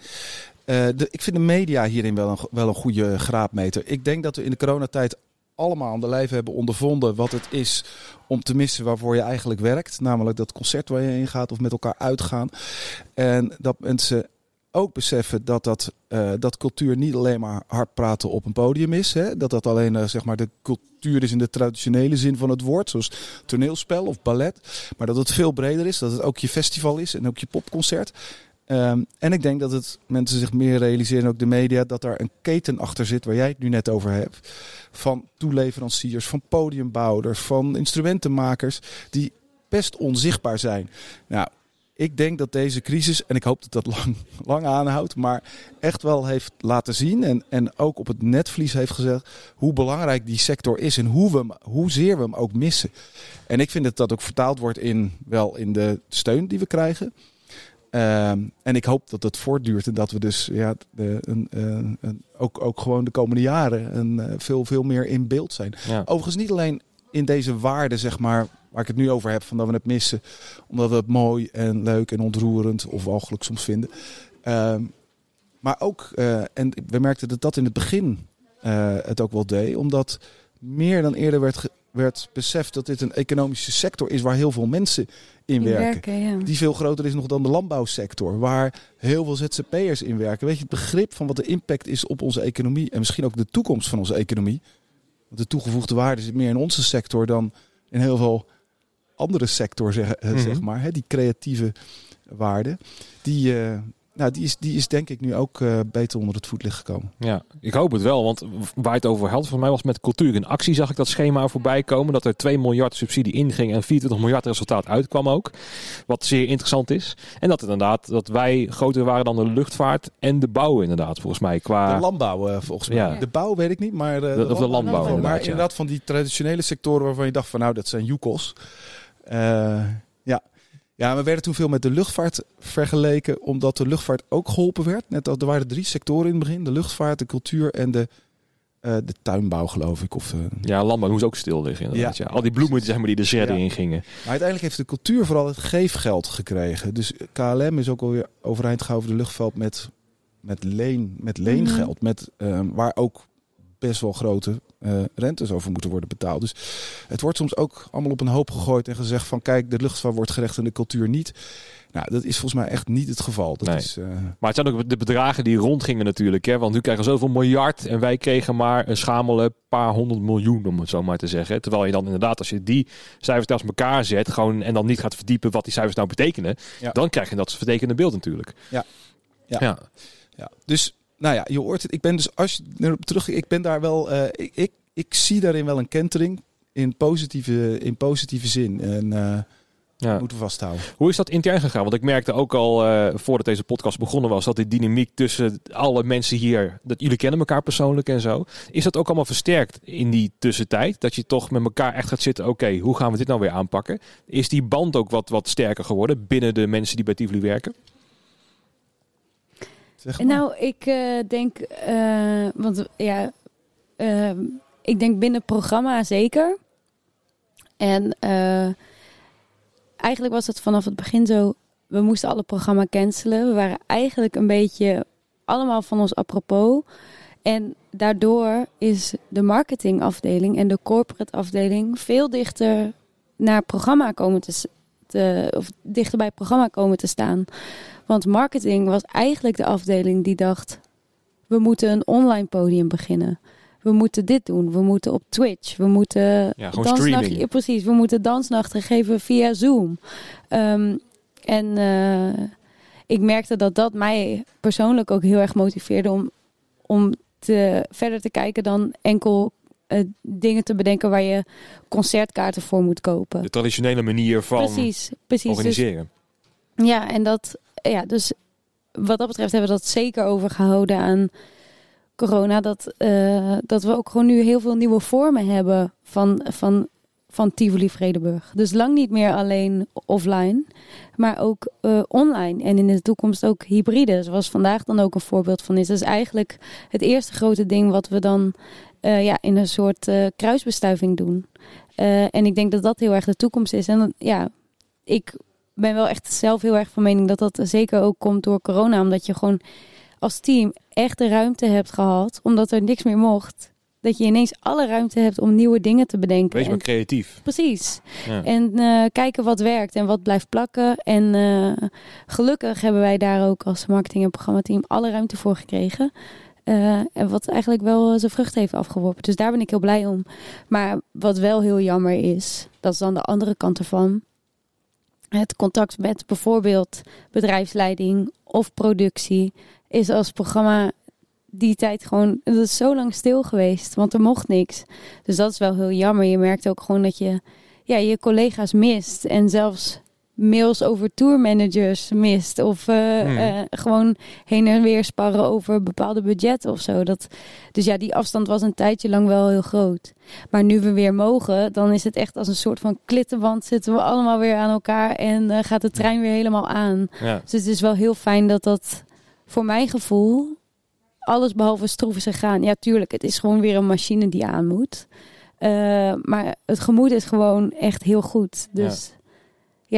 Eh, de, ik vind de media hierin wel een, wel een goede graadmeter. Ik denk dat we in de coronatijd allemaal aan de lijf hebben ondervonden wat het is om te missen waarvoor je eigenlijk werkt. Namelijk dat concert waar je heen gaat of met elkaar uitgaan. En dat mensen ook beseffen dat, dat, uh, dat cultuur niet alleen maar hard praten op een podium is. Hè? Dat dat alleen uh, zeg maar de cultuur is in de traditionele zin van het woord. Zoals toneelspel of ballet. Maar dat het veel breder is. Dat het ook je festival is en ook je popconcert. Um, en ik denk dat het mensen zich meer realiseren, ook de media, dat daar een keten achter zit waar jij het nu net over hebt. Van toeleveranciers, van podiumbouwers, van instrumentenmakers, die best onzichtbaar zijn. Nou, ik denk dat deze crisis, en ik hoop dat dat [laughs] lang, lang aanhoudt, maar echt wel heeft laten zien en, en ook op het netvlies heeft gezegd hoe belangrijk die sector is en hoe we hem, hoezeer we hem ook missen. En ik vind dat dat ook vertaald wordt in, wel in de steun die we krijgen. Um, en ik hoop dat het voortduurt en dat we dus ja, de, een, een, een, ook, ook gewoon de komende jaren een, uh, veel, veel meer in beeld zijn. Ja. Overigens niet alleen in deze waarden, zeg maar, waar ik het nu over heb, van dat we het missen, omdat we het mooi en leuk en ontroerend of walgelijk soms vinden. Um, maar ook, uh, en we merkten dat dat in het begin uh, het ook wel deed, omdat meer dan eerder werd, werd beseft dat dit een economische sector is waar heel veel mensen in, In werken. werken, ja. Die veel groter is nog dan de landbouwsector, waar heel veel ZZP'ers in werken. Weet je, het begrip van wat de impact is op onze economie en misschien ook de toekomst van onze economie. Want de toegevoegde waarde zit meer in onze sector dan in heel veel andere sector, zeg, eh, Mhm. zeg maar. Hè, die creatieve waarde. Die, eh, nou, die, is, die is denk ik nu ook eh, beter onder het voetlicht gekomen. Ja, ik hoop het wel. Want waar het over had, voor mij was met cultuur in actie, zag ik dat schema voorbij komen. Dat er 2 miljard subsidie inging en 24 miljard resultaat uitkwam ook. Wat zeer interessant is. En dat inderdaad, dat wij groter waren dan de luchtvaart en de bouw inderdaad, volgens mij. Qua, De landbouw eh, volgens mij. Ja. De bouw weet ik niet, maar de, De- of de landbouw, Maar inderdaad, ja. inderdaad van die traditionele sectoren waarvan je dacht van nou dat zijn joekels. Eh, ja. we werden toen veel met de luchtvaart vergeleken, omdat de luchtvaart ook geholpen werd. Net als er waren drie sectoren in het begin: de luchtvaart, de cultuur en de, eh, de tuinbouw, geloof ik. Of, eh, ja, landbouw moest ook stil liggen inderdaad. Ja. Ja. Al die bloemen die, zeg maar, die de shredder Ja. in gingen. Maar uiteindelijk heeft de cultuur vooral het geefgeld gekregen. Dus KLM is ook alweer overeind gehouden de luchtveld met, met, leen, met leengeld. Met, ehm, waar ook best wel grote eh, rentes over moeten worden betaald. Dus het wordt soms ook allemaal op een hoop gegooid en gezegd van kijk, de luchtvaart wordt gerecht en de cultuur niet. Nou, dat is volgens mij echt niet het geval. Dat Nee. is, eh, Maar het zijn ook de bedragen die rondgingen natuurlijk. Hè? Want nu krijgen we zoveel miljard en wij kregen maar een schamele paar honderd miljoen, om het zo maar te zeggen. Terwijl je dan inderdaad, als je die cijfers naast elkaar zet gewoon, en dan niet gaat verdiepen wat die cijfers nou betekenen, Ja. dan krijg je dat vertekende beeld natuurlijk. Ja. Ja. ja. Ja, dus nou ja, je hoort het. Ik ben dus als je erop terug, ik ben daar wel, eh, ik, ik, ik zie daarin wel een kentering in positieve, in positieve zin. En eh Ja. moeten we vasthouden. Hoe is dat intern gegaan? Want ik merkte ook al eh, voordat deze podcast begonnen was, dat die dynamiek tussen alle mensen hier, dat jullie kennen elkaar persoonlijk en zo. Is dat ook allemaal versterkt in die tussentijd? Dat je toch met elkaar echt gaat zitten, oké, hoe gaan we dit nou weer aanpakken? Is die band ook wat, wat sterker geworden binnen de mensen die bij Tivoli werken? Nou, ik eh, denk, eh, want ja, ehm, ik denk binnen programma zeker. En eh, eigenlijk was het vanaf het begin zo, we moesten alle programma cancelen. We waren eigenlijk een beetje allemaal van ons apropos. En daardoor is de marketingafdeling en de corporate afdeling veel dichter naar programma komen te, te of dichter bij het programma komen te staan. Want marketing was eigenlijk de afdeling die dacht: we moeten een online podium beginnen. We moeten dit doen. We moeten op Twitch. We moeten Ja, gewoon dansnacht- streaming. ja, precies. We moeten dansnachten geven via Zoom. Ehm, en eh, ik merkte dat dat mij persoonlijk ook heel erg motiveerde om, om te, verder te kijken dan enkel eh, dingen te bedenken waar je concertkaarten voor moet kopen. De traditionele manier van Precies, precies. Dus organiseren. ja, en dat, ja, dus wat dat betreft hebben we dat zeker overgehouden aan corona. Dat, eh, dat we ook gewoon nu heel veel nieuwe vormen hebben van, van, van Tivoli Vredenburg. Dus lang niet meer alleen offline, maar ook eh, online. En in de toekomst ook hybride, zoals vandaag dan ook een voorbeeld van is. Dat is eigenlijk het eerste grote ding wat we dan eh, ja, in een soort kruisbestuiving doen. En ik denk dat dat heel erg de toekomst is. En ja, ik ben wel echt zelf heel erg van mening dat dat zeker ook komt door corona. Omdat je gewoon als team echt de ruimte hebt gehad, omdat er niks meer mocht, dat je ineens alle ruimte hebt om nieuwe dingen te bedenken. Wees maar En- creatief. Precies. Ja. En eh, kijken wat werkt en wat blijft plakken. En eh, gelukkig hebben wij daar ook als marketing- en programmateam alle ruimte voor gekregen. Eh, en wat eigenlijk wel zijn vrucht heeft afgeworpen. Dus daar ben ik heel blij om. Maar wat wel heel jammer is, dat is dan de andere kant ervan. Het contact met bijvoorbeeld bedrijfsleiding of productie is als programma die tijd gewoon, dat is zo lang stil geweest, want er mocht niks. Dus dat is wel heel jammer. Je merkt ook gewoon dat je ja, je collega's mist en zelfs mails over tourmanagers mist of eh, Hmm. eh, gewoon heen en weer sparren over bepaalde budgetten of zo. Dat, dus ja, die afstand was een tijdje lang wel heel groot. Maar nu we weer mogen, dan is het echt als een soort van klittenband zitten we allemaal weer aan elkaar en eh, gaat de trein weer helemaal aan. Ja. Dus het is wel heel fijn dat dat voor mijn gevoel alles behalve stroef is gegaan. Ja, tuurlijk, het is gewoon weer een machine die aan moet. Maar het gemoed is gewoon echt heel goed. Dus ja,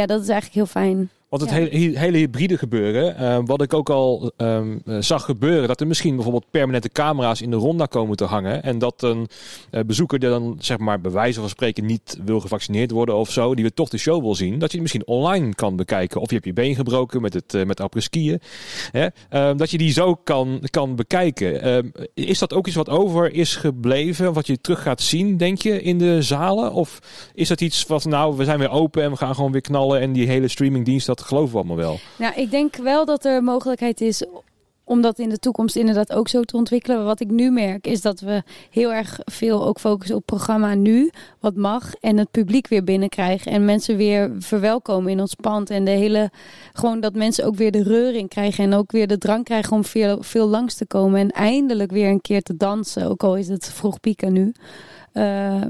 dat is eigenlijk heel fijn. Want het Ja. hele, hele hybride gebeuren, eh, wat ik ook al ehm, eh, zag gebeuren, dat er misschien bijvoorbeeld permanente camera's in de ronda komen te hangen. En dat een eh, bezoeker die dan zeg maar bij wijze van spreken niet wil gevaccineerd worden of zo, die we toch de show wil zien, dat je het misschien online kan bekijken. Of je hebt je been gebroken met het uh, met. Hè? Ehm, dat je die zo kan, kan bekijken. Ehm, is dat ook iets wat over is gebleven, wat je terug gaat zien, denk je, in de zalen? Of is dat iets wat, nou, we zijn weer open en we gaan gewoon weer knallen en die hele streamingdienst, dat geloven we allemaal wel? Nou, ik denk wel dat er mogelijkheid is om dat in de toekomst inderdaad ook zo te ontwikkelen. Wat ik nu merk is dat we heel erg veel ook focussen op programma nu, wat mag, en het publiek weer binnenkrijgen en mensen weer verwelkomen in ons pand en de hele, gewoon dat mensen ook weer de reuring krijgen en ook weer de drang krijgen om veel, veel langs te komen en eindelijk weer een keer te dansen, ook al is het vroeg pieken nu. Uh,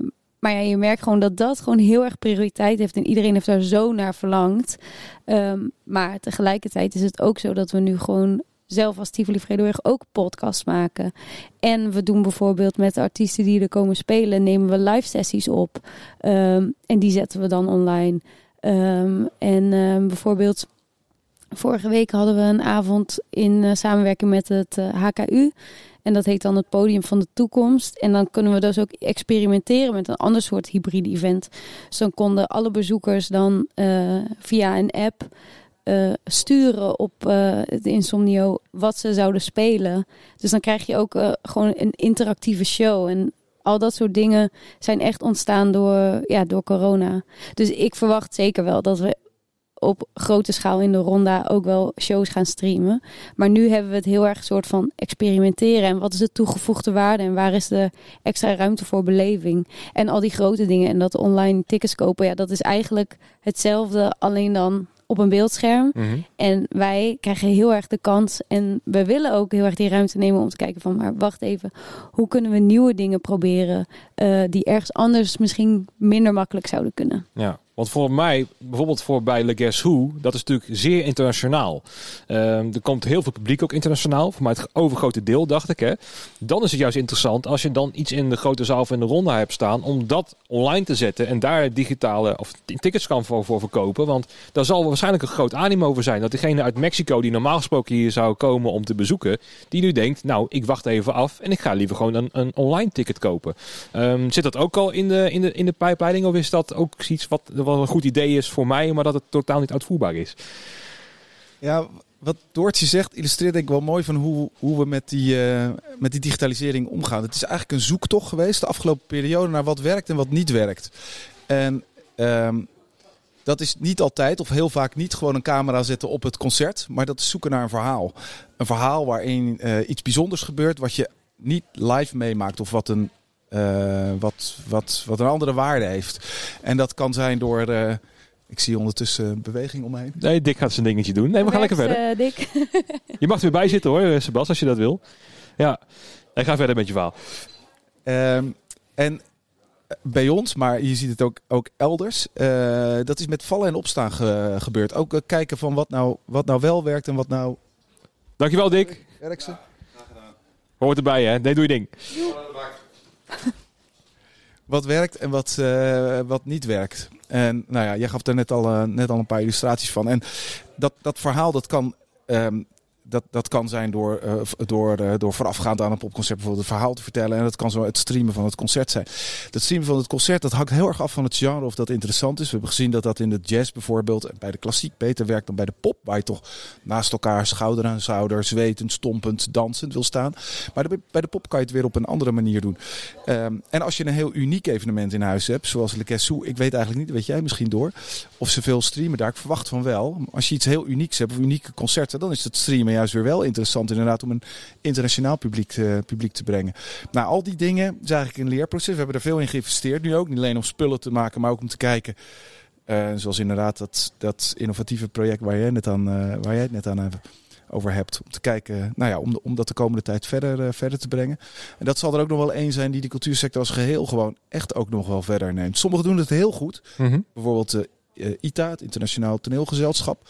maar ja, je merkt gewoon dat dat gewoon heel erg prioriteit heeft. En iedereen heeft daar zo naar verlangd. Um, maar tegelijkertijd is het ook zo dat we nu gewoon zelf als Tivoli Vredenburg ook podcasts maken. En we doen bijvoorbeeld met de artiesten die er komen spelen... nemen we live sessies op. Um, en die zetten we dan online. Um, en bijvoorbeeld... Vorige week hadden we een avond in uh, samenwerking met het HKU... En dat heet dan het podium van de toekomst. En dan kunnen we dus ook experimenteren met een ander soort hybride event. Dus dan konden alle bezoekers dan uh, via een app uh, sturen op uh, Insomnio wat ze zouden spelen. Dus dan krijg je ook gewoon een interactieve show. En al dat soort dingen zijn echt ontstaan door, ja, door corona. Dus ik verwacht zeker wel dat we op grote schaal in de ronda ook wel shows gaan streamen. Maar nu hebben we het heel erg soort van experimenteren. En wat is de toegevoegde waarde? En waar is de extra ruimte voor beleving? En al die grote dingen. En dat online tickets kopen, ja, dat is eigenlijk hetzelfde, alleen dan op een beeldscherm. Mhm. En wij krijgen heel erg de kans. En we willen ook heel erg die ruimte nemen om te kijken van... maar wacht even, hoe kunnen we nieuwe dingen proberen... Uh, die ergens anders misschien minder makkelijk zouden kunnen. Ja. Want voor mij, bijvoorbeeld voor bij Le Guess Who, dat is natuurlijk zeer internationaal. Uh, er komt heel veel publiek ook internationaal, voor mij het overgrote deel, dacht ik. Hè. Dan is het juist interessant als je dan iets in de grote zaal of in de ronde hebt staan, om dat online te zetten en daar digitale of tickets kan voor, voor verkopen. Want daar zal waarschijnlijk een groot animo over zijn. Dat diegene uit Mexico, die normaal gesproken hier zou komen om te bezoeken, die nu denkt, nou, ik wacht even af en ik ga liever gewoon een, een online ticket kopen. Um, zit dat ook al in de, in de, in de pijpleiding of is dat ook iets wat wat een goed idee is voor mij, maar dat het totaal niet uitvoerbaar is. Ja, wat Doortje zegt, illustreert denk ik wel mooi van hoe, hoe we met die, uh, met die digitalisering omgaan. Het is eigenlijk een zoektocht geweest de afgelopen periode naar wat werkt en wat niet werkt. En um, dat is niet altijd of heel vaak niet gewoon een camera zetten op het concert, maar dat zoeken naar een verhaal. Een verhaal waarin uh, iets bijzonders gebeurt wat je niet live meemaakt of wat een uh, wat, wat, wat een andere waarde heeft. En dat kan zijn door. Uh, ik zie ondertussen beweging omheen. Nee, Dick gaat zijn dingetje doen. Nee, we gaan lekker verder. Uh, Dick. [laughs] je mag er weer bij zitten hoor, Sebas, als je dat wil. Ja, en ga verder met je verhaal. Um, en bij ons, maar je ziet het ook, ook elders. Uh, dat is met vallen en opstaan ge gebeurd. Ook uh, kijken van wat nou, wat nou wel werkt en wat nou. Dankjewel, Dick. Eriksen. Hoort erbij, hè? Nee, doe je ding. [laughs] wat werkt en wat, uh, wat niet werkt. En nou ja, jij gaf er net al, uh, net al een paar illustraties van. En dat, dat verhaal, dat kan, um, dat, dat kan zijn door, uh, door, uh, door voorafgaand aan een popconcert bijvoorbeeld een verhaal te vertellen. En dat kan zo het streamen van het concert zijn. Dat streamen van het concert, dat hangt heel erg af van het genre of dat interessant is. We hebben gezien dat dat in de jazz bijvoorbeeld bij de klassiek beter werkt dan bij de pop. Waar je toch naast elkaar schouder aan schouder, zwetend, stompend, dansend wil staan. Maar bij de pop kan je het weer op een andere manier doen. Um, en als je een heel uniek evenement in huis hebt, zoals Le Cassou, ik weet eigenlijk niet, weet jij misschien door, of ze veel streamen daar. Ik verwacht van wel. Als je iets heel unieks hebt, of unieke concerten, dan is het streamen juist weer wel interessant inderdaad om een internationaal publiek, te, publiek te brengen. Nou, al die dingen is eigenlijk een leerproces. We hebben er veel in geïnvesteerd nu ook. Niet alleen om spullen te maken, maar ook om te kijken. Uh, zoals inderdaad dat, dat innovatieve project waar jij, net aan, uh, waar jij het net aan hebt over hebt. Om te kijken, nou ja, om, om dat de komende tijd verder, uh, verder te brengen. En dat zal er ook nog wel één zijn die de cultuursector als geheel gewoon echt ook nog wel verder neemt. Sommigen doen het heel goed. Mm -hmm. Bijvoorbeeld uh, ITA, het Internationaal Toneelgezelschap.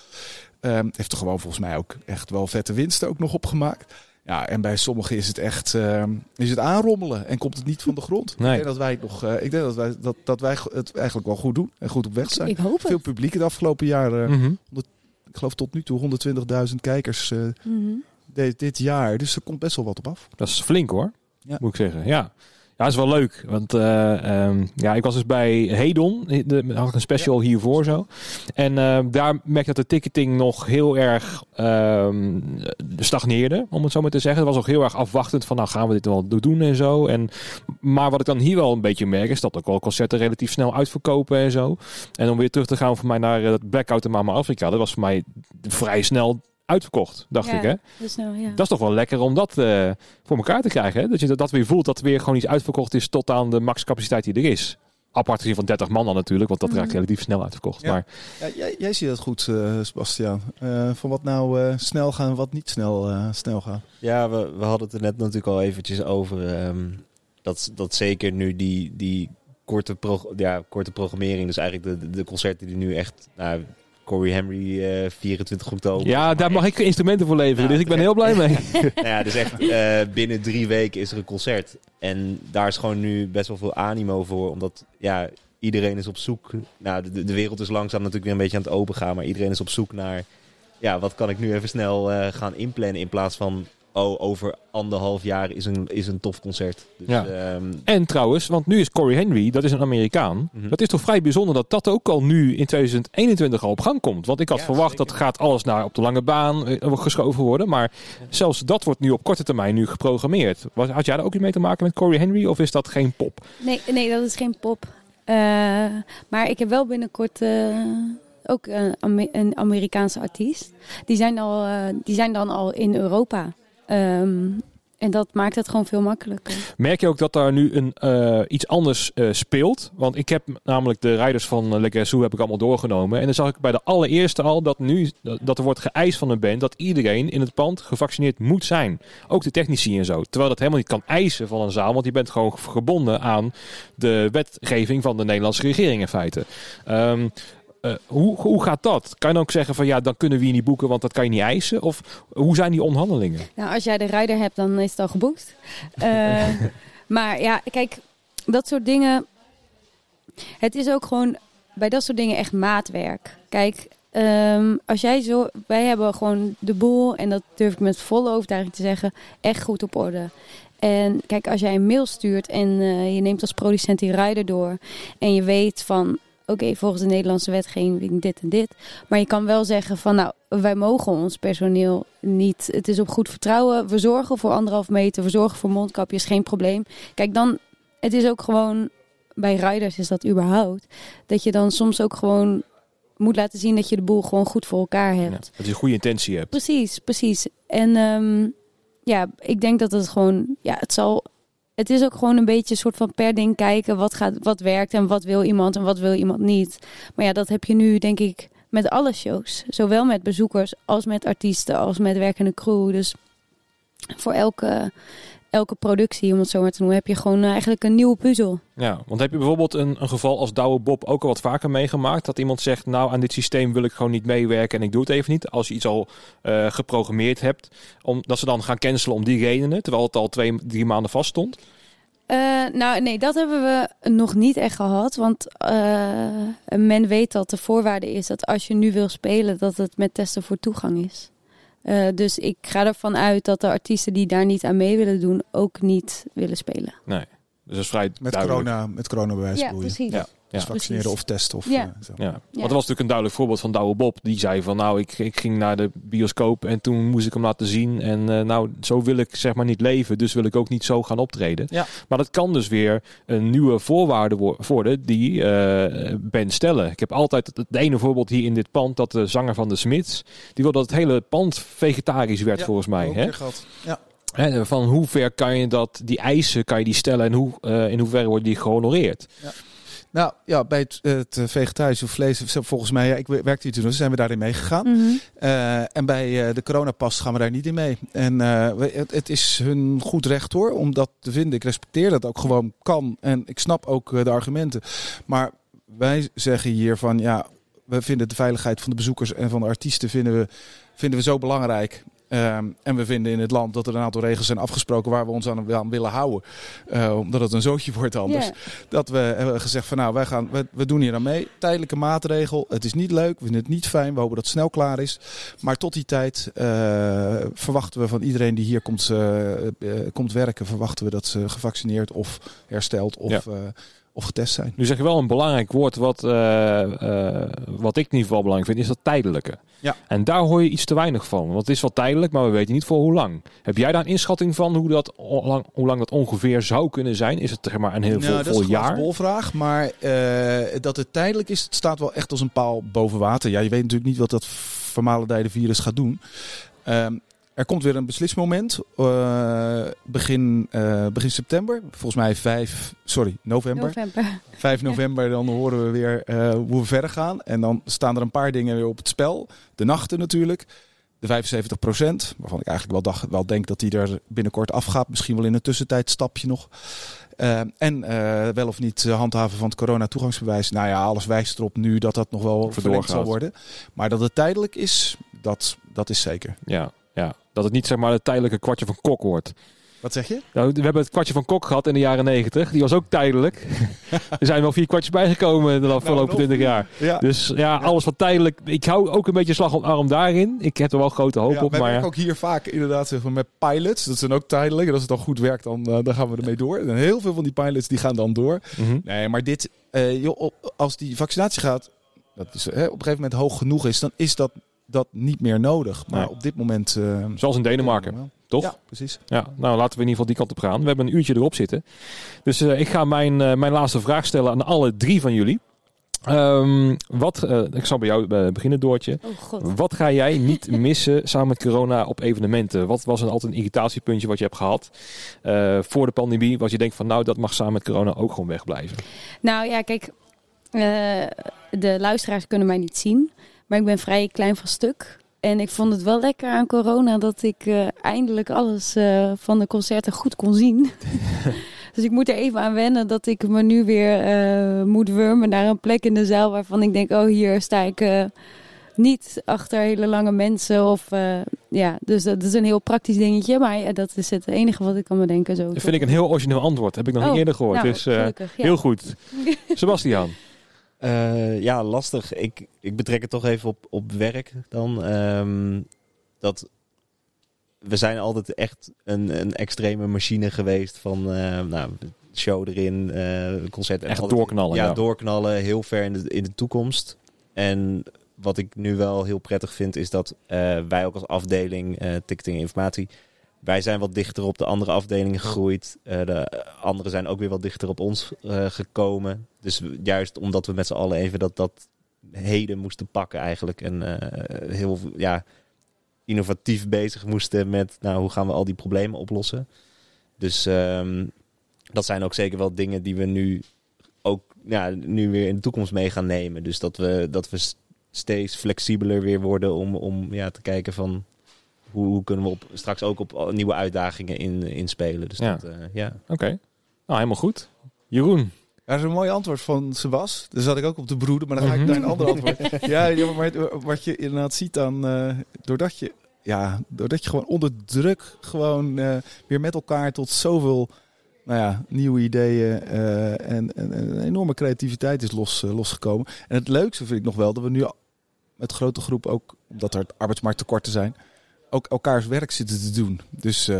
Um, heeft er gewoon volgens mij ook echt wel vette winsten ook nog opgemaakt. Ja, en bij sommigen is het echt uh, is het aanrommelen en komt het niet van de grond. Nee. Ik denk dat wij het nog, uh, ik denk dat wij, dat, dat wij het eigenlijk wel goed doen en goed op weg zijn. Ik hoop Veel het. publiek het afgelopen jaar. Uh, mm -hmm. ik geloof tot nu toe 120.000 kijkers mm -hmm. dit, dit jaar. Dus er komt best wel wat op af. Dat is flink hoor, ja. moet ik zeggen. Ja. Ja, dat is wel leuk. Want uh, um, ja, ik was dus bij Hedon. De, had ik een special ja. hiervoor zo. En uh, daar merk je dat de ticketing nog heel erg um, stagneerde, om het zo maar te zeggen. Het was nog heel erg afwachtend van, nou gaan we dit wel doen en zo. En, maar wat ik dan hier wel een beetje merk, is dat ook wel concerten relatief snel uitverkopen en zo. En om weer terug te gaan voor mij naar het Blackout in Mama Afrika. Dat was voor mij vrij snel uitverkocht, dacht ja, ik. Hè? Dus nou, ja. Dat is toch wel lekker om dat uh, voor elkaar te krijgen. Hè? Dat je dat weer voelt dat er weer gewoon iets uitverkocht is tot aan de maxcapaciteit die er is. Apart gezien van 30 man dan natuurlijk, want dat raakt mm. relatief snel uitverkocht. Ja. Maar... Ja, jij, jij ziet dat goed, uh, Sebastian. Uh, van wat nou uh, snel gaan en wat niet snel, snel gaan. Ja, we, we hadden het er net natuurlijk al eventjes over. Um, dat, dat zeker nu die, die korte, pro ja, korte programmering, dus eigenlijk de, de concerten die nu echt... Nou, Corey Henry, uh, 24 oktober. Ja, daar mag ik instrumenten voor leveren, nou, dus ik ben heel blij mee. [laughs] nou ja, dus echt uh, binnen drie weken is er een concert. En daar is gewoon nu best wel veel animo voor, omdat ja, iedereen is op zoek. Nou, de, de wereld is langzaam natuurlijk weer een beetje aan het opengaan, maar iedereen is op zoek naar, ja, wat kan ik nu even snel uh, gaan inplannen in plaats van oh, over anderhalf jaar is een, is een tof concert. Dus, ja. Um... En trouwens, want nu is Corey Henry, dat is een Amerikaan. Mm -hmm. Dat is toch vrij bijzonder dat dat ook al nu in 2021 al op gang komt. Want ik had ja, verwacht zeker. dat gaat alles naar op de lange baan uh, geschoven worden. Maar ja. zelfs dat wordt nu op korte termijn nu geprogrammeerd. Was, had jij daar ook iets mee te maken met Corey Henry of is dat geen pop? Nee, nee dat is geen pop. Uh, maar ik heb wel binnenkort... Uh ook een, een, Amerikaanse artiest. Die zijn, al, uh, die zijn dan al in Europa. Um, en dat maakt het gewoon veel makkelijker. Merk je ook dat daar nu een, uh, iets anders uh, speelt? Want ik heb namelijk de rijders van uh, Le heb ik allemaal doorgenomen. En dan zag ik bij de allereerste al dat nu dat er wordt geëist van een band dat iedereen in het pand gevaccineerd moet zijn. Ook de technici en zo. Terwijl dat helemaal niet kan eisen van een zaal. Want je bent gewoon gebonden aan de wetgeving van de Nederlandse regering in feite. Um, uh, hoe, hoe gaat dat? Kan je dan ook zeggen van ja, dan kunnen we je niet boeken, want dat kan je niet eisen? Of hoe zijn die onderhandelingen? Nou, als jij de rijder hebt, dan is het al geboekt. Uh, [laughs] maar ja, kijk, dat soort dingen. Het is ook gewoon bij dat soort dingen echt maatwerk. Kijk, um, als jij zo. Wij hebben gewoon de boel, en dat durf ik met volle overtuiging te zeggen, echt goed op orde. En kijk, als jij een mail stuurt en uh, je neemt als producent die rider door en je weet van oké, okay, volgens de Nederlandse wetgeving dit en dit. Maar je kan wel zeggen van nou, wij mogen ons personeel niet. Het is op goed vertrouwen. We zorgen voor anderhalf meter, we zorgen voor mondkapjes, geen probleem. Kijk, dan, het is ook gewoon, bij riders is dat überhaupt, dat je dan soms ook gewoon moet laten zien dat je de boel gewoon goed voor elkaar hebt. Ja, dat je een goede intentie hebt. Precies, precies. En um, ja, ik denk dat het gewoon, ja, het zal het is ook gewoon een beetje een soort van per ding kijken wat, gaat, wat werkt en wat wil iemand en wat wil iemand niet. Maar ja, dat heb je nu denk ik met alle shows. Zowel met bezoekers als met artiesten als met werkende crew. Dus voor elke, elke productie, om het zo maar te noemen, heb je gewoon eigenlijk een nieuwe puzzel. Ja, want heb je bijvoorbeeld een, een geval als Douwe Bob ook al wat vaker meegemaakt? Dat iemand zegt, nou aan dit systeem wil ik gewoon niet meewerken en ik doe het even niet. Als je iets al uh, geprogrammeerd hebt, om, dat ze dan gaan cancelen om die redenen, terwijl het al twee, drie maanden vast stond? Uh, nou, nee, dat hebben we nog niet echt gehad. Want uh, men weet dat de voorwaarde is dat als je nu wil spelen, dat het met testen voor toegang is. Eh, dus ik ga ervan uit dat de artiesten die daar niet aan mee willen doen, ook niet willen spelen. Nee. Dus dat is vrij Met duidelijk. corona, met coronabewijs Ja, precies. Ja. Dus Ja. vaccineren Precies. of testen of Ja. eh, zo. Ja, want Ja. er was natuurlijk een duidelijk voorbeeld van Douwe Bob. Die zei van nou, ik, ik ging naar de bioscoop en toen moest ik hem laten zien. En eh, nou, zo wil ik zeg maar niet leven. Dus wil ik ook niet zo gaan optreden. Ja. Maar dat kan dus weer een nieuwe voorwaarde wo- worden die eh Ben stellen. Ik heb altijd het, het ene voorbeeld hier in dit pand. Dat de zanger van de Smiths, die wilde dat het hele pand vegetarisch werd Ja, volgens mij. ook Hè? Ja. Hè, van hoe ver kan je dat, die eisen kan je die stellen en hoe, eh, in hoeverre worden die gehonoreerd? Nou ja, bij het, het vegetarische vlees, volgens mij, ja, ik werkte hier toen, dus zijn we daarin meegegaan. Mhm. Eh, en bij eh, de coronapas gaan we daar niet in mee. En eh, we- het, het is hun goed recht hoor, om dat te vinden. Ik respecteer dat ook gewoon kan. En ik snap ook eh, de argumenten. Maar wij zeggen hier van ja, we vinden de veiligheid van de bezoekers en van de artiesten vinden we, vinden we zo belangrijk. Ehm, en we vinden in het land dat er een aantal regels zijn afgesproken waar we ons aan, aan willen houden. Eh, omdat het een zootje wordt anders. Dat we hebben gezegd van nou, wij gaan, we, we doen hier aan mee. Tijdelijke maatregel. Het is niet leuk. We vinden het niet fijn. We hopen dat het snel klaar is. Maar tot die tijd eh, verwachten we van iedereen die hier komt, eh, komt werken, verwachten we dat ze gevaccineerd of hersteld of, Ja. Of getest zijn. Nu zeg je wel een belangrijk woord, wat, eh, eh, wat ik in ieder geval belangrijk vind, is dat tijdelijke. Ja. En daar hoor je iets te weinig van. Want het is wel tijdelijk, maar we weten niet voor hoe lang. Heb jij daar een inschatting van hoe, dat, hoe lang dat ongeveer zou kunnen zijn? Is het zeg maar een heel vol, Nou, dat vol is een jaar? bolvraag, maar eh, dat het tijdelijk is, het staat wel echt als een paal boven water. Ja, je weet natuurlijk niet wat dat vermalendijde virus gaat doen. Ehm, er komt weer een beslismoment eh, begin, eh, begin september. Volgens mij 5, sorry, november. November. 5 november, dan horen we weer eh, hoe we verder gaan. En dan staan er een paar dingen weer op het spel. De nachten natuurlijk. De 75% waarvan ik eigenlijk wel, dacht, wel denk dat die er binnenkort afgaat. Misschien wel in een tussentijd stapje nog. En eh, wel of niet handhaven van het corona-toegangsbewijs. Nou ja, alles wijst erop nu dat dat nog wel verlengd zal worden. Maar dat het tijdelijk is, dat, dat is zeker. Ja, dat het niet zeg maar het tijdelijke kwartje van kok wordt. Wat zeg je? Nou, we hebben het kwartje van kok gehad in de jaren negentig. Die was ook tijdelijk. [laughs] er zijn wel vier kwartjes bijgekomen de afgelopen Nou, nog. twintig jaar. Ja. Dus ja, alles wat tijdelijk. Ik hou ook een beetje slag om arm daarin. Ik heb er wel grote hoop Ja, op. Maar ook hier vaak inderdaad zeg maar, met pilots. Dat zijn ook tijdelijk. En als het dan goed werkt, dan, eh, dan gaan we ermee door. En heel veel van die pilots die gaan dan door. Mhm. Nee, maar dit, eh, joh, als die vaccinatie gaat, dat is, hè, op een gegeven moment hoog genoeg is, dan is dat, dat niet meer nodig. Maar Nee. op dit moment. eh, Zoals in Denemarken, toch? Ja, precies. Ja, nou laten we in ieder geval die kant op gaan. We hebben een uurtje erop zitten. Dus eh, ik ga mijn, eh, mijn laatste vraag stellen aan alle drie van jullie. Ehm, wat, eh, ik zal bij jou beginnen, Doortje. Oh god. Wat ga jij niet [laughs] missen samen met corona op evenementen? Wat was een altijd een irritatiepuntje wat je hebt gehad eh, voor de pandemie? Wat je denkt van nou, dat mag samen met corona ook gewoon wegblijven. Nou ja, kijk, eh, de luisteraars kunnen mij niet zien, maar ik ben vrij klein van stuk. En ik vond het wel lekker aan corona dat ik eh, eindelijk alles eh, van de concerten goed kon zien. [laughs] dus ik moet er even aan wennen dat ik me nu weer eh, moet wurmen naar een plek in de zaal waarvan ik denk, oh hier sta ik niet achter hele lange mensen. Of, ja, dus dat is een heel praktisch dingetje, maar dat is het enige wat ik kan bedenken. Zo Dat vind ik een heel origineel antwoord. Heb ik nog niet Oh, eerder gehoord. nou, dus gelukkig, ja. heel goed. [laughs] Sebastian. Eh, ja, lastig. Ik, ik betrek het toch even op, op werk dan. Ehm, dat we zijn altijd echt een, een extreme machine geweest van eh, nou, show erin, eh concert. en Echt altijd- doorknallen, Ja, ja. doorknallen, heel ver in de, in de toekomst. En wat ik nu wel heel prettig vind, is dat wij ook als afdeling ticketing en informatie, wij zijn wat dichter op de andere afdelingen gegroeid. De anderen zijn ook weer wat dichter op ons gekomen. Dus juist omdat we met z'n allen even dat, dat heden moesten pakken eigenlijk. En eh, heel ja, innovatief bezig moesten met nou, hoe gaan we al die problemen oplossen. Dus ehm, dat zijn ook zeker wel dingen die we nu ook ja, nu weer in de toekomst mee gaan nemen. Dus dat we, dat we steeds flexibeler weer worden om, om ja, te kijken van hoe, hoe kunnen we op, straks ook op nieuwe uitdagingen in, inspelen. Dus Ja. dat, eh, ja. Oké. Nou, helemaal goed. Jeroen. Ja, dat is een mooi antwoord van Sebas. Daar zat ik ook op de broeden, maar dan ga ik Mhm. naar een ander antwoord. [laughs] ja, maar wat je inderdaad ziet dan, eh, doordat je, ja, doordat je gewoon onder druk gewoon eh, weer met elkaar tot zoveel, nou ja, nieuwe ideeën eh, en, en, enorme creativiteit is los, losgekomen. En het leukste vind ik nog wel dat we nu met grote groep ook, omdat er arbeidsmarkttekorten zijn, ook elkaars werk zitten te doen. Dus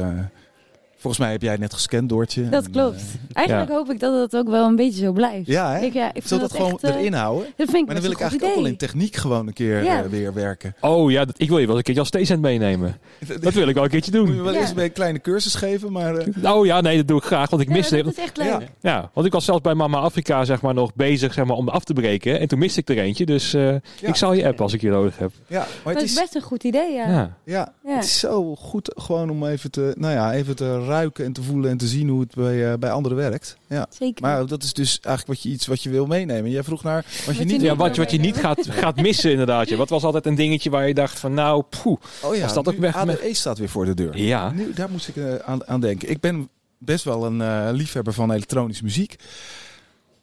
volgens mij heb jij net gescand, Doortje. Dat En, klopt. eh, Eigenlijk hoop ik dat het ook wel een beetje zo blijft. ja, hè? Ik, ja, ik we dat gewoon echt, eh, erin houden? Dat vind ik Maar dan wil ik eigenlijk ook wel in techniek gewoon een keer Ja. eh, weer werken. Oh ja, dat, ik wil je wel een keertje als theecent meenemen. [laughs] Dat wil ik wel een keertje Moet je doen. wel bij een kleine cursus geven, maar... eh, [laughs] Oh ja, nee, dat doe ik graag, want ik Ja, miste... dat is echt leuk. Ja. Ja, want ik was zelfs bij Mama Afrika zeg maar, nog bezig zeg maar, om af te breken. En toen miste ik er eentje. Dus eh, Ja. ik zal je app als ik je nodig heb. ja, maar Dat het is is, best een goed idee, ja, Ja. het is zo goed gewoon om even te, nou ja, even te ruiken en te voelen en te zien hoe het bij, eh, bij anderen werkt. Ja. Zeker. Maar dat is dus eigenlijk wat je, iets wat je wil meenemen. Jij vroeg naar wat je je niet Ja, wat, wat je niet gaat, gaat missen inderdaad. Wat was altijd een dingetje waar je dacht van nou, poeh. Oh ja, dat ook weg- ADE staat weer voor de deur. Ja. Nu, daar moest ik eh, aan, aan denken. Ik ben best wel een eh, liefhebber van elektronische muziek.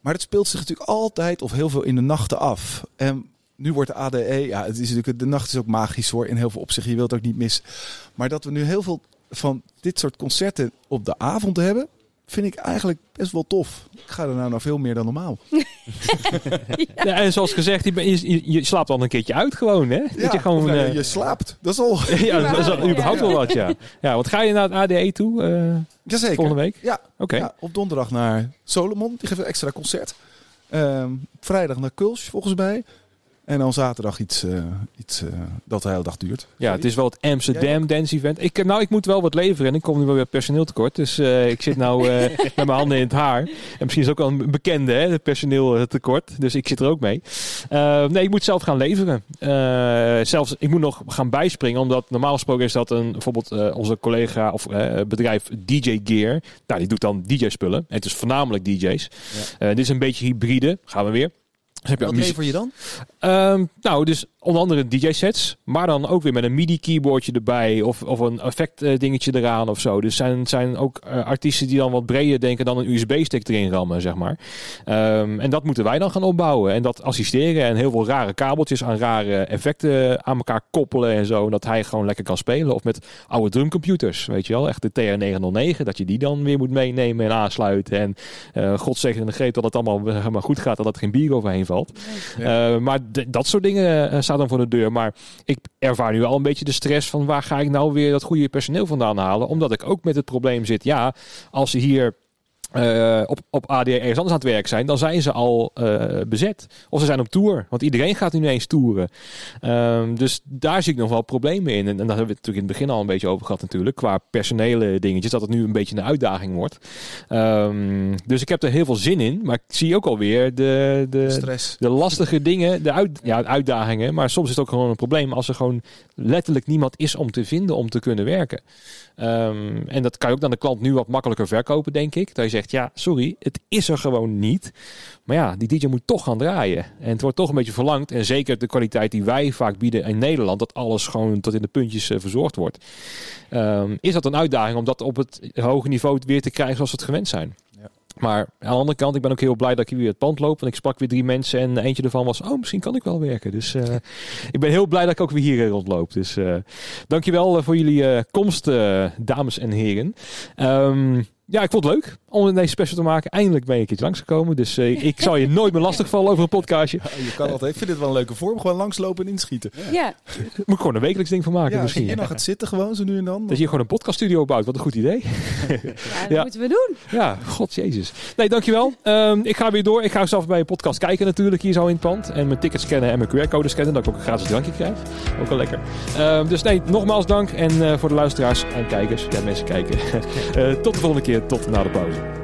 Maar het speelt zich natuurlijk altijd of heel veel in de nachten af. En nu wordt de ADE, ja, het is natuurlijk, de nacht is ook magisch hoor, in heel veel opzichten. Je wilt het ook niet missen. Maar dat we nu heel veel van dit soort concerten op de avond hebben, vind ik eigenlijk best wel tof. Ik ga er nou naar veel meer dan normaal. [laughs] Ja, en zoals gezegd, je, slaapt dan een keertje uit gewoon. Hè? Dat je gewoon, nou, eh, je slaapt. Dat is al. [laughs] ja, dat is al Ja. überhaupt wel wat, ja. ja. Want ga je naar het ADE toe eh, Jazeker. volgende week? Ja, Oké. Ja, op donderdag naar Solomon. Die geeft een extra concert. Ehm, vrijdag naar Kulsch, volgens mij. En dan zaterdag iets, eh, iets eh, dat de hele dag duurt. Ja, het is wel het Amsterdam Dance Event. Ik, nou, ik moet wel wat leveren en ik kom nu wel weer personeel tekort. Dus eh, ik zit nou eh, [laughs] met mijn handen in het haar. En misschien is het ook wel een bekende, hè, het personeel eh, tekort. Dus ik zit er ook mee. Eh, nee, ik moet zelf gaan leveren. Eh, zelfs, ik moet nog gaan bijspringen, omdat normaal gesproken is dat een, bijvoorbeeld eh, onze collega of eh, bedrijf DJ Gear. Nou, die doet dan DJ-spullen. En het is voornamelijk DJ's. Eh, dit is een beetje hybride. Gaan we weer. Dus heb je Wat lever je dan? Ehm, nou, dus onder andere DJ-sets, maar dan ook weer met een MIDI-keyboardje erbij of, of een effect-dingetje eraan of zo. Dus zijn, zijn ook eh, artiesten die dan wat breder denken dan een USB-stick erin rammen, zeg maar. Ehm, en dat moeten wij dan gaan opbouwen en dat assisteren en heel veel rare kabeltjes aan rare effecten aan elkaar koppelen en zo. En dat hij gewoon lekker kan spelen. Of met oude drumcomputers, weet je wel. Echt de TR-909, dat je die dan weer moet meenemen en aansluiten. En eh God zegen de greep dat het allemaal eh, goed gaat dat er geen bier overheen valt. Eh, maar dat soort dingen eh, dan voor de deur. Maar ik ervaar nu al een beetje de stress van waar ga ik nou weer dat goede personeel vandaan halen. Omdat ik ook met het probleem zit. Ja, als ze hier eh, op, op ADR ergens anders aan het werk zijn, dan zijn ze al eh, bezet. Of ze zijn op tour. Want iedereen gaat nu ineens toeren. Ehm, dus daar zie ik nog wel problemen in. En, en daar hebben we het natuurlijk in het begin al een beetje over gehad natuurlijk. Qua personele dingetjes. Dat het nu een beetje een uitdaging wordt. Ehm, dus ik heb er heel veel zin in. Maar ik zie ook alweer de, de, Stress. de lastige dingen, de uit, ja, uitdagingen. Maar soms is het ook gewoon een probleem als er gewoon letterlijk niemand is om te vinden om te kunnen werken. Ehm, en dat kan je ook aan de klant nu wat makkelijker verkopen, denk ik. Dat je zegt, ja, sorry, het is er gewoon niet. Maar ja, die DJ moet toch gaan draaien. En het wordt toch een beetje verlangd. En zeker de kwaliteit die wij vaak bieden in Nederland, dat alles gewoon tot in de puntjes eh, verzorgd wordt. Ehm, is dat een uitdaging om dat op het hoge niveau weer te krijgen zoals we het gewend zijn? Ja. Maar aan de andere kant, ik ben ook heel blij dat ik hier weer het pand loop. Want ik sprak weer drie mensen en eentje ervan was, oh, misschien kan ik wel werken. Dus eh, [laughs] ik ben heel blij dat ik ook weer hier rondloop. Dus eh dankjewel eh, voor jullie eh, komst, eh, dames en heren. Ehm, ja, ik vond het leuk om deze special te maken. Eindelijk ben je een keertje langsgekomen. Dus eh, ik zal je nooit meer lastigvallen over een podcastje. Ja, je kan altijd. Ik vind dit wel een leuke vorm. Gewoon langslopen en inschieten. Ja, Moet ik gewoon een wekelijks ding van maken Ja, misschien. je nog het zitten gewoon zo nu en dan. Dat je gewoon een podcaststudio bouwt. Wat een goed idee. ja, dat Ja. moeten we doen. Ja, god jezus. Nee, dankjewel. Ehm ik ga weer door. Ik ga zelf bij je podcast kijken natuurlijk hier zo in het pand. En mijn tickets scannen en mijn QR-code scannen. Dat ik ook een gratis drankje krijg. Ook wel lekker. Ehm, dus nee, nogmaals dank. En eh, voor de luisteraars en kijkers. Ja, mensen kijken. [laughs] Eh, tot de volgende Tot na de pauze.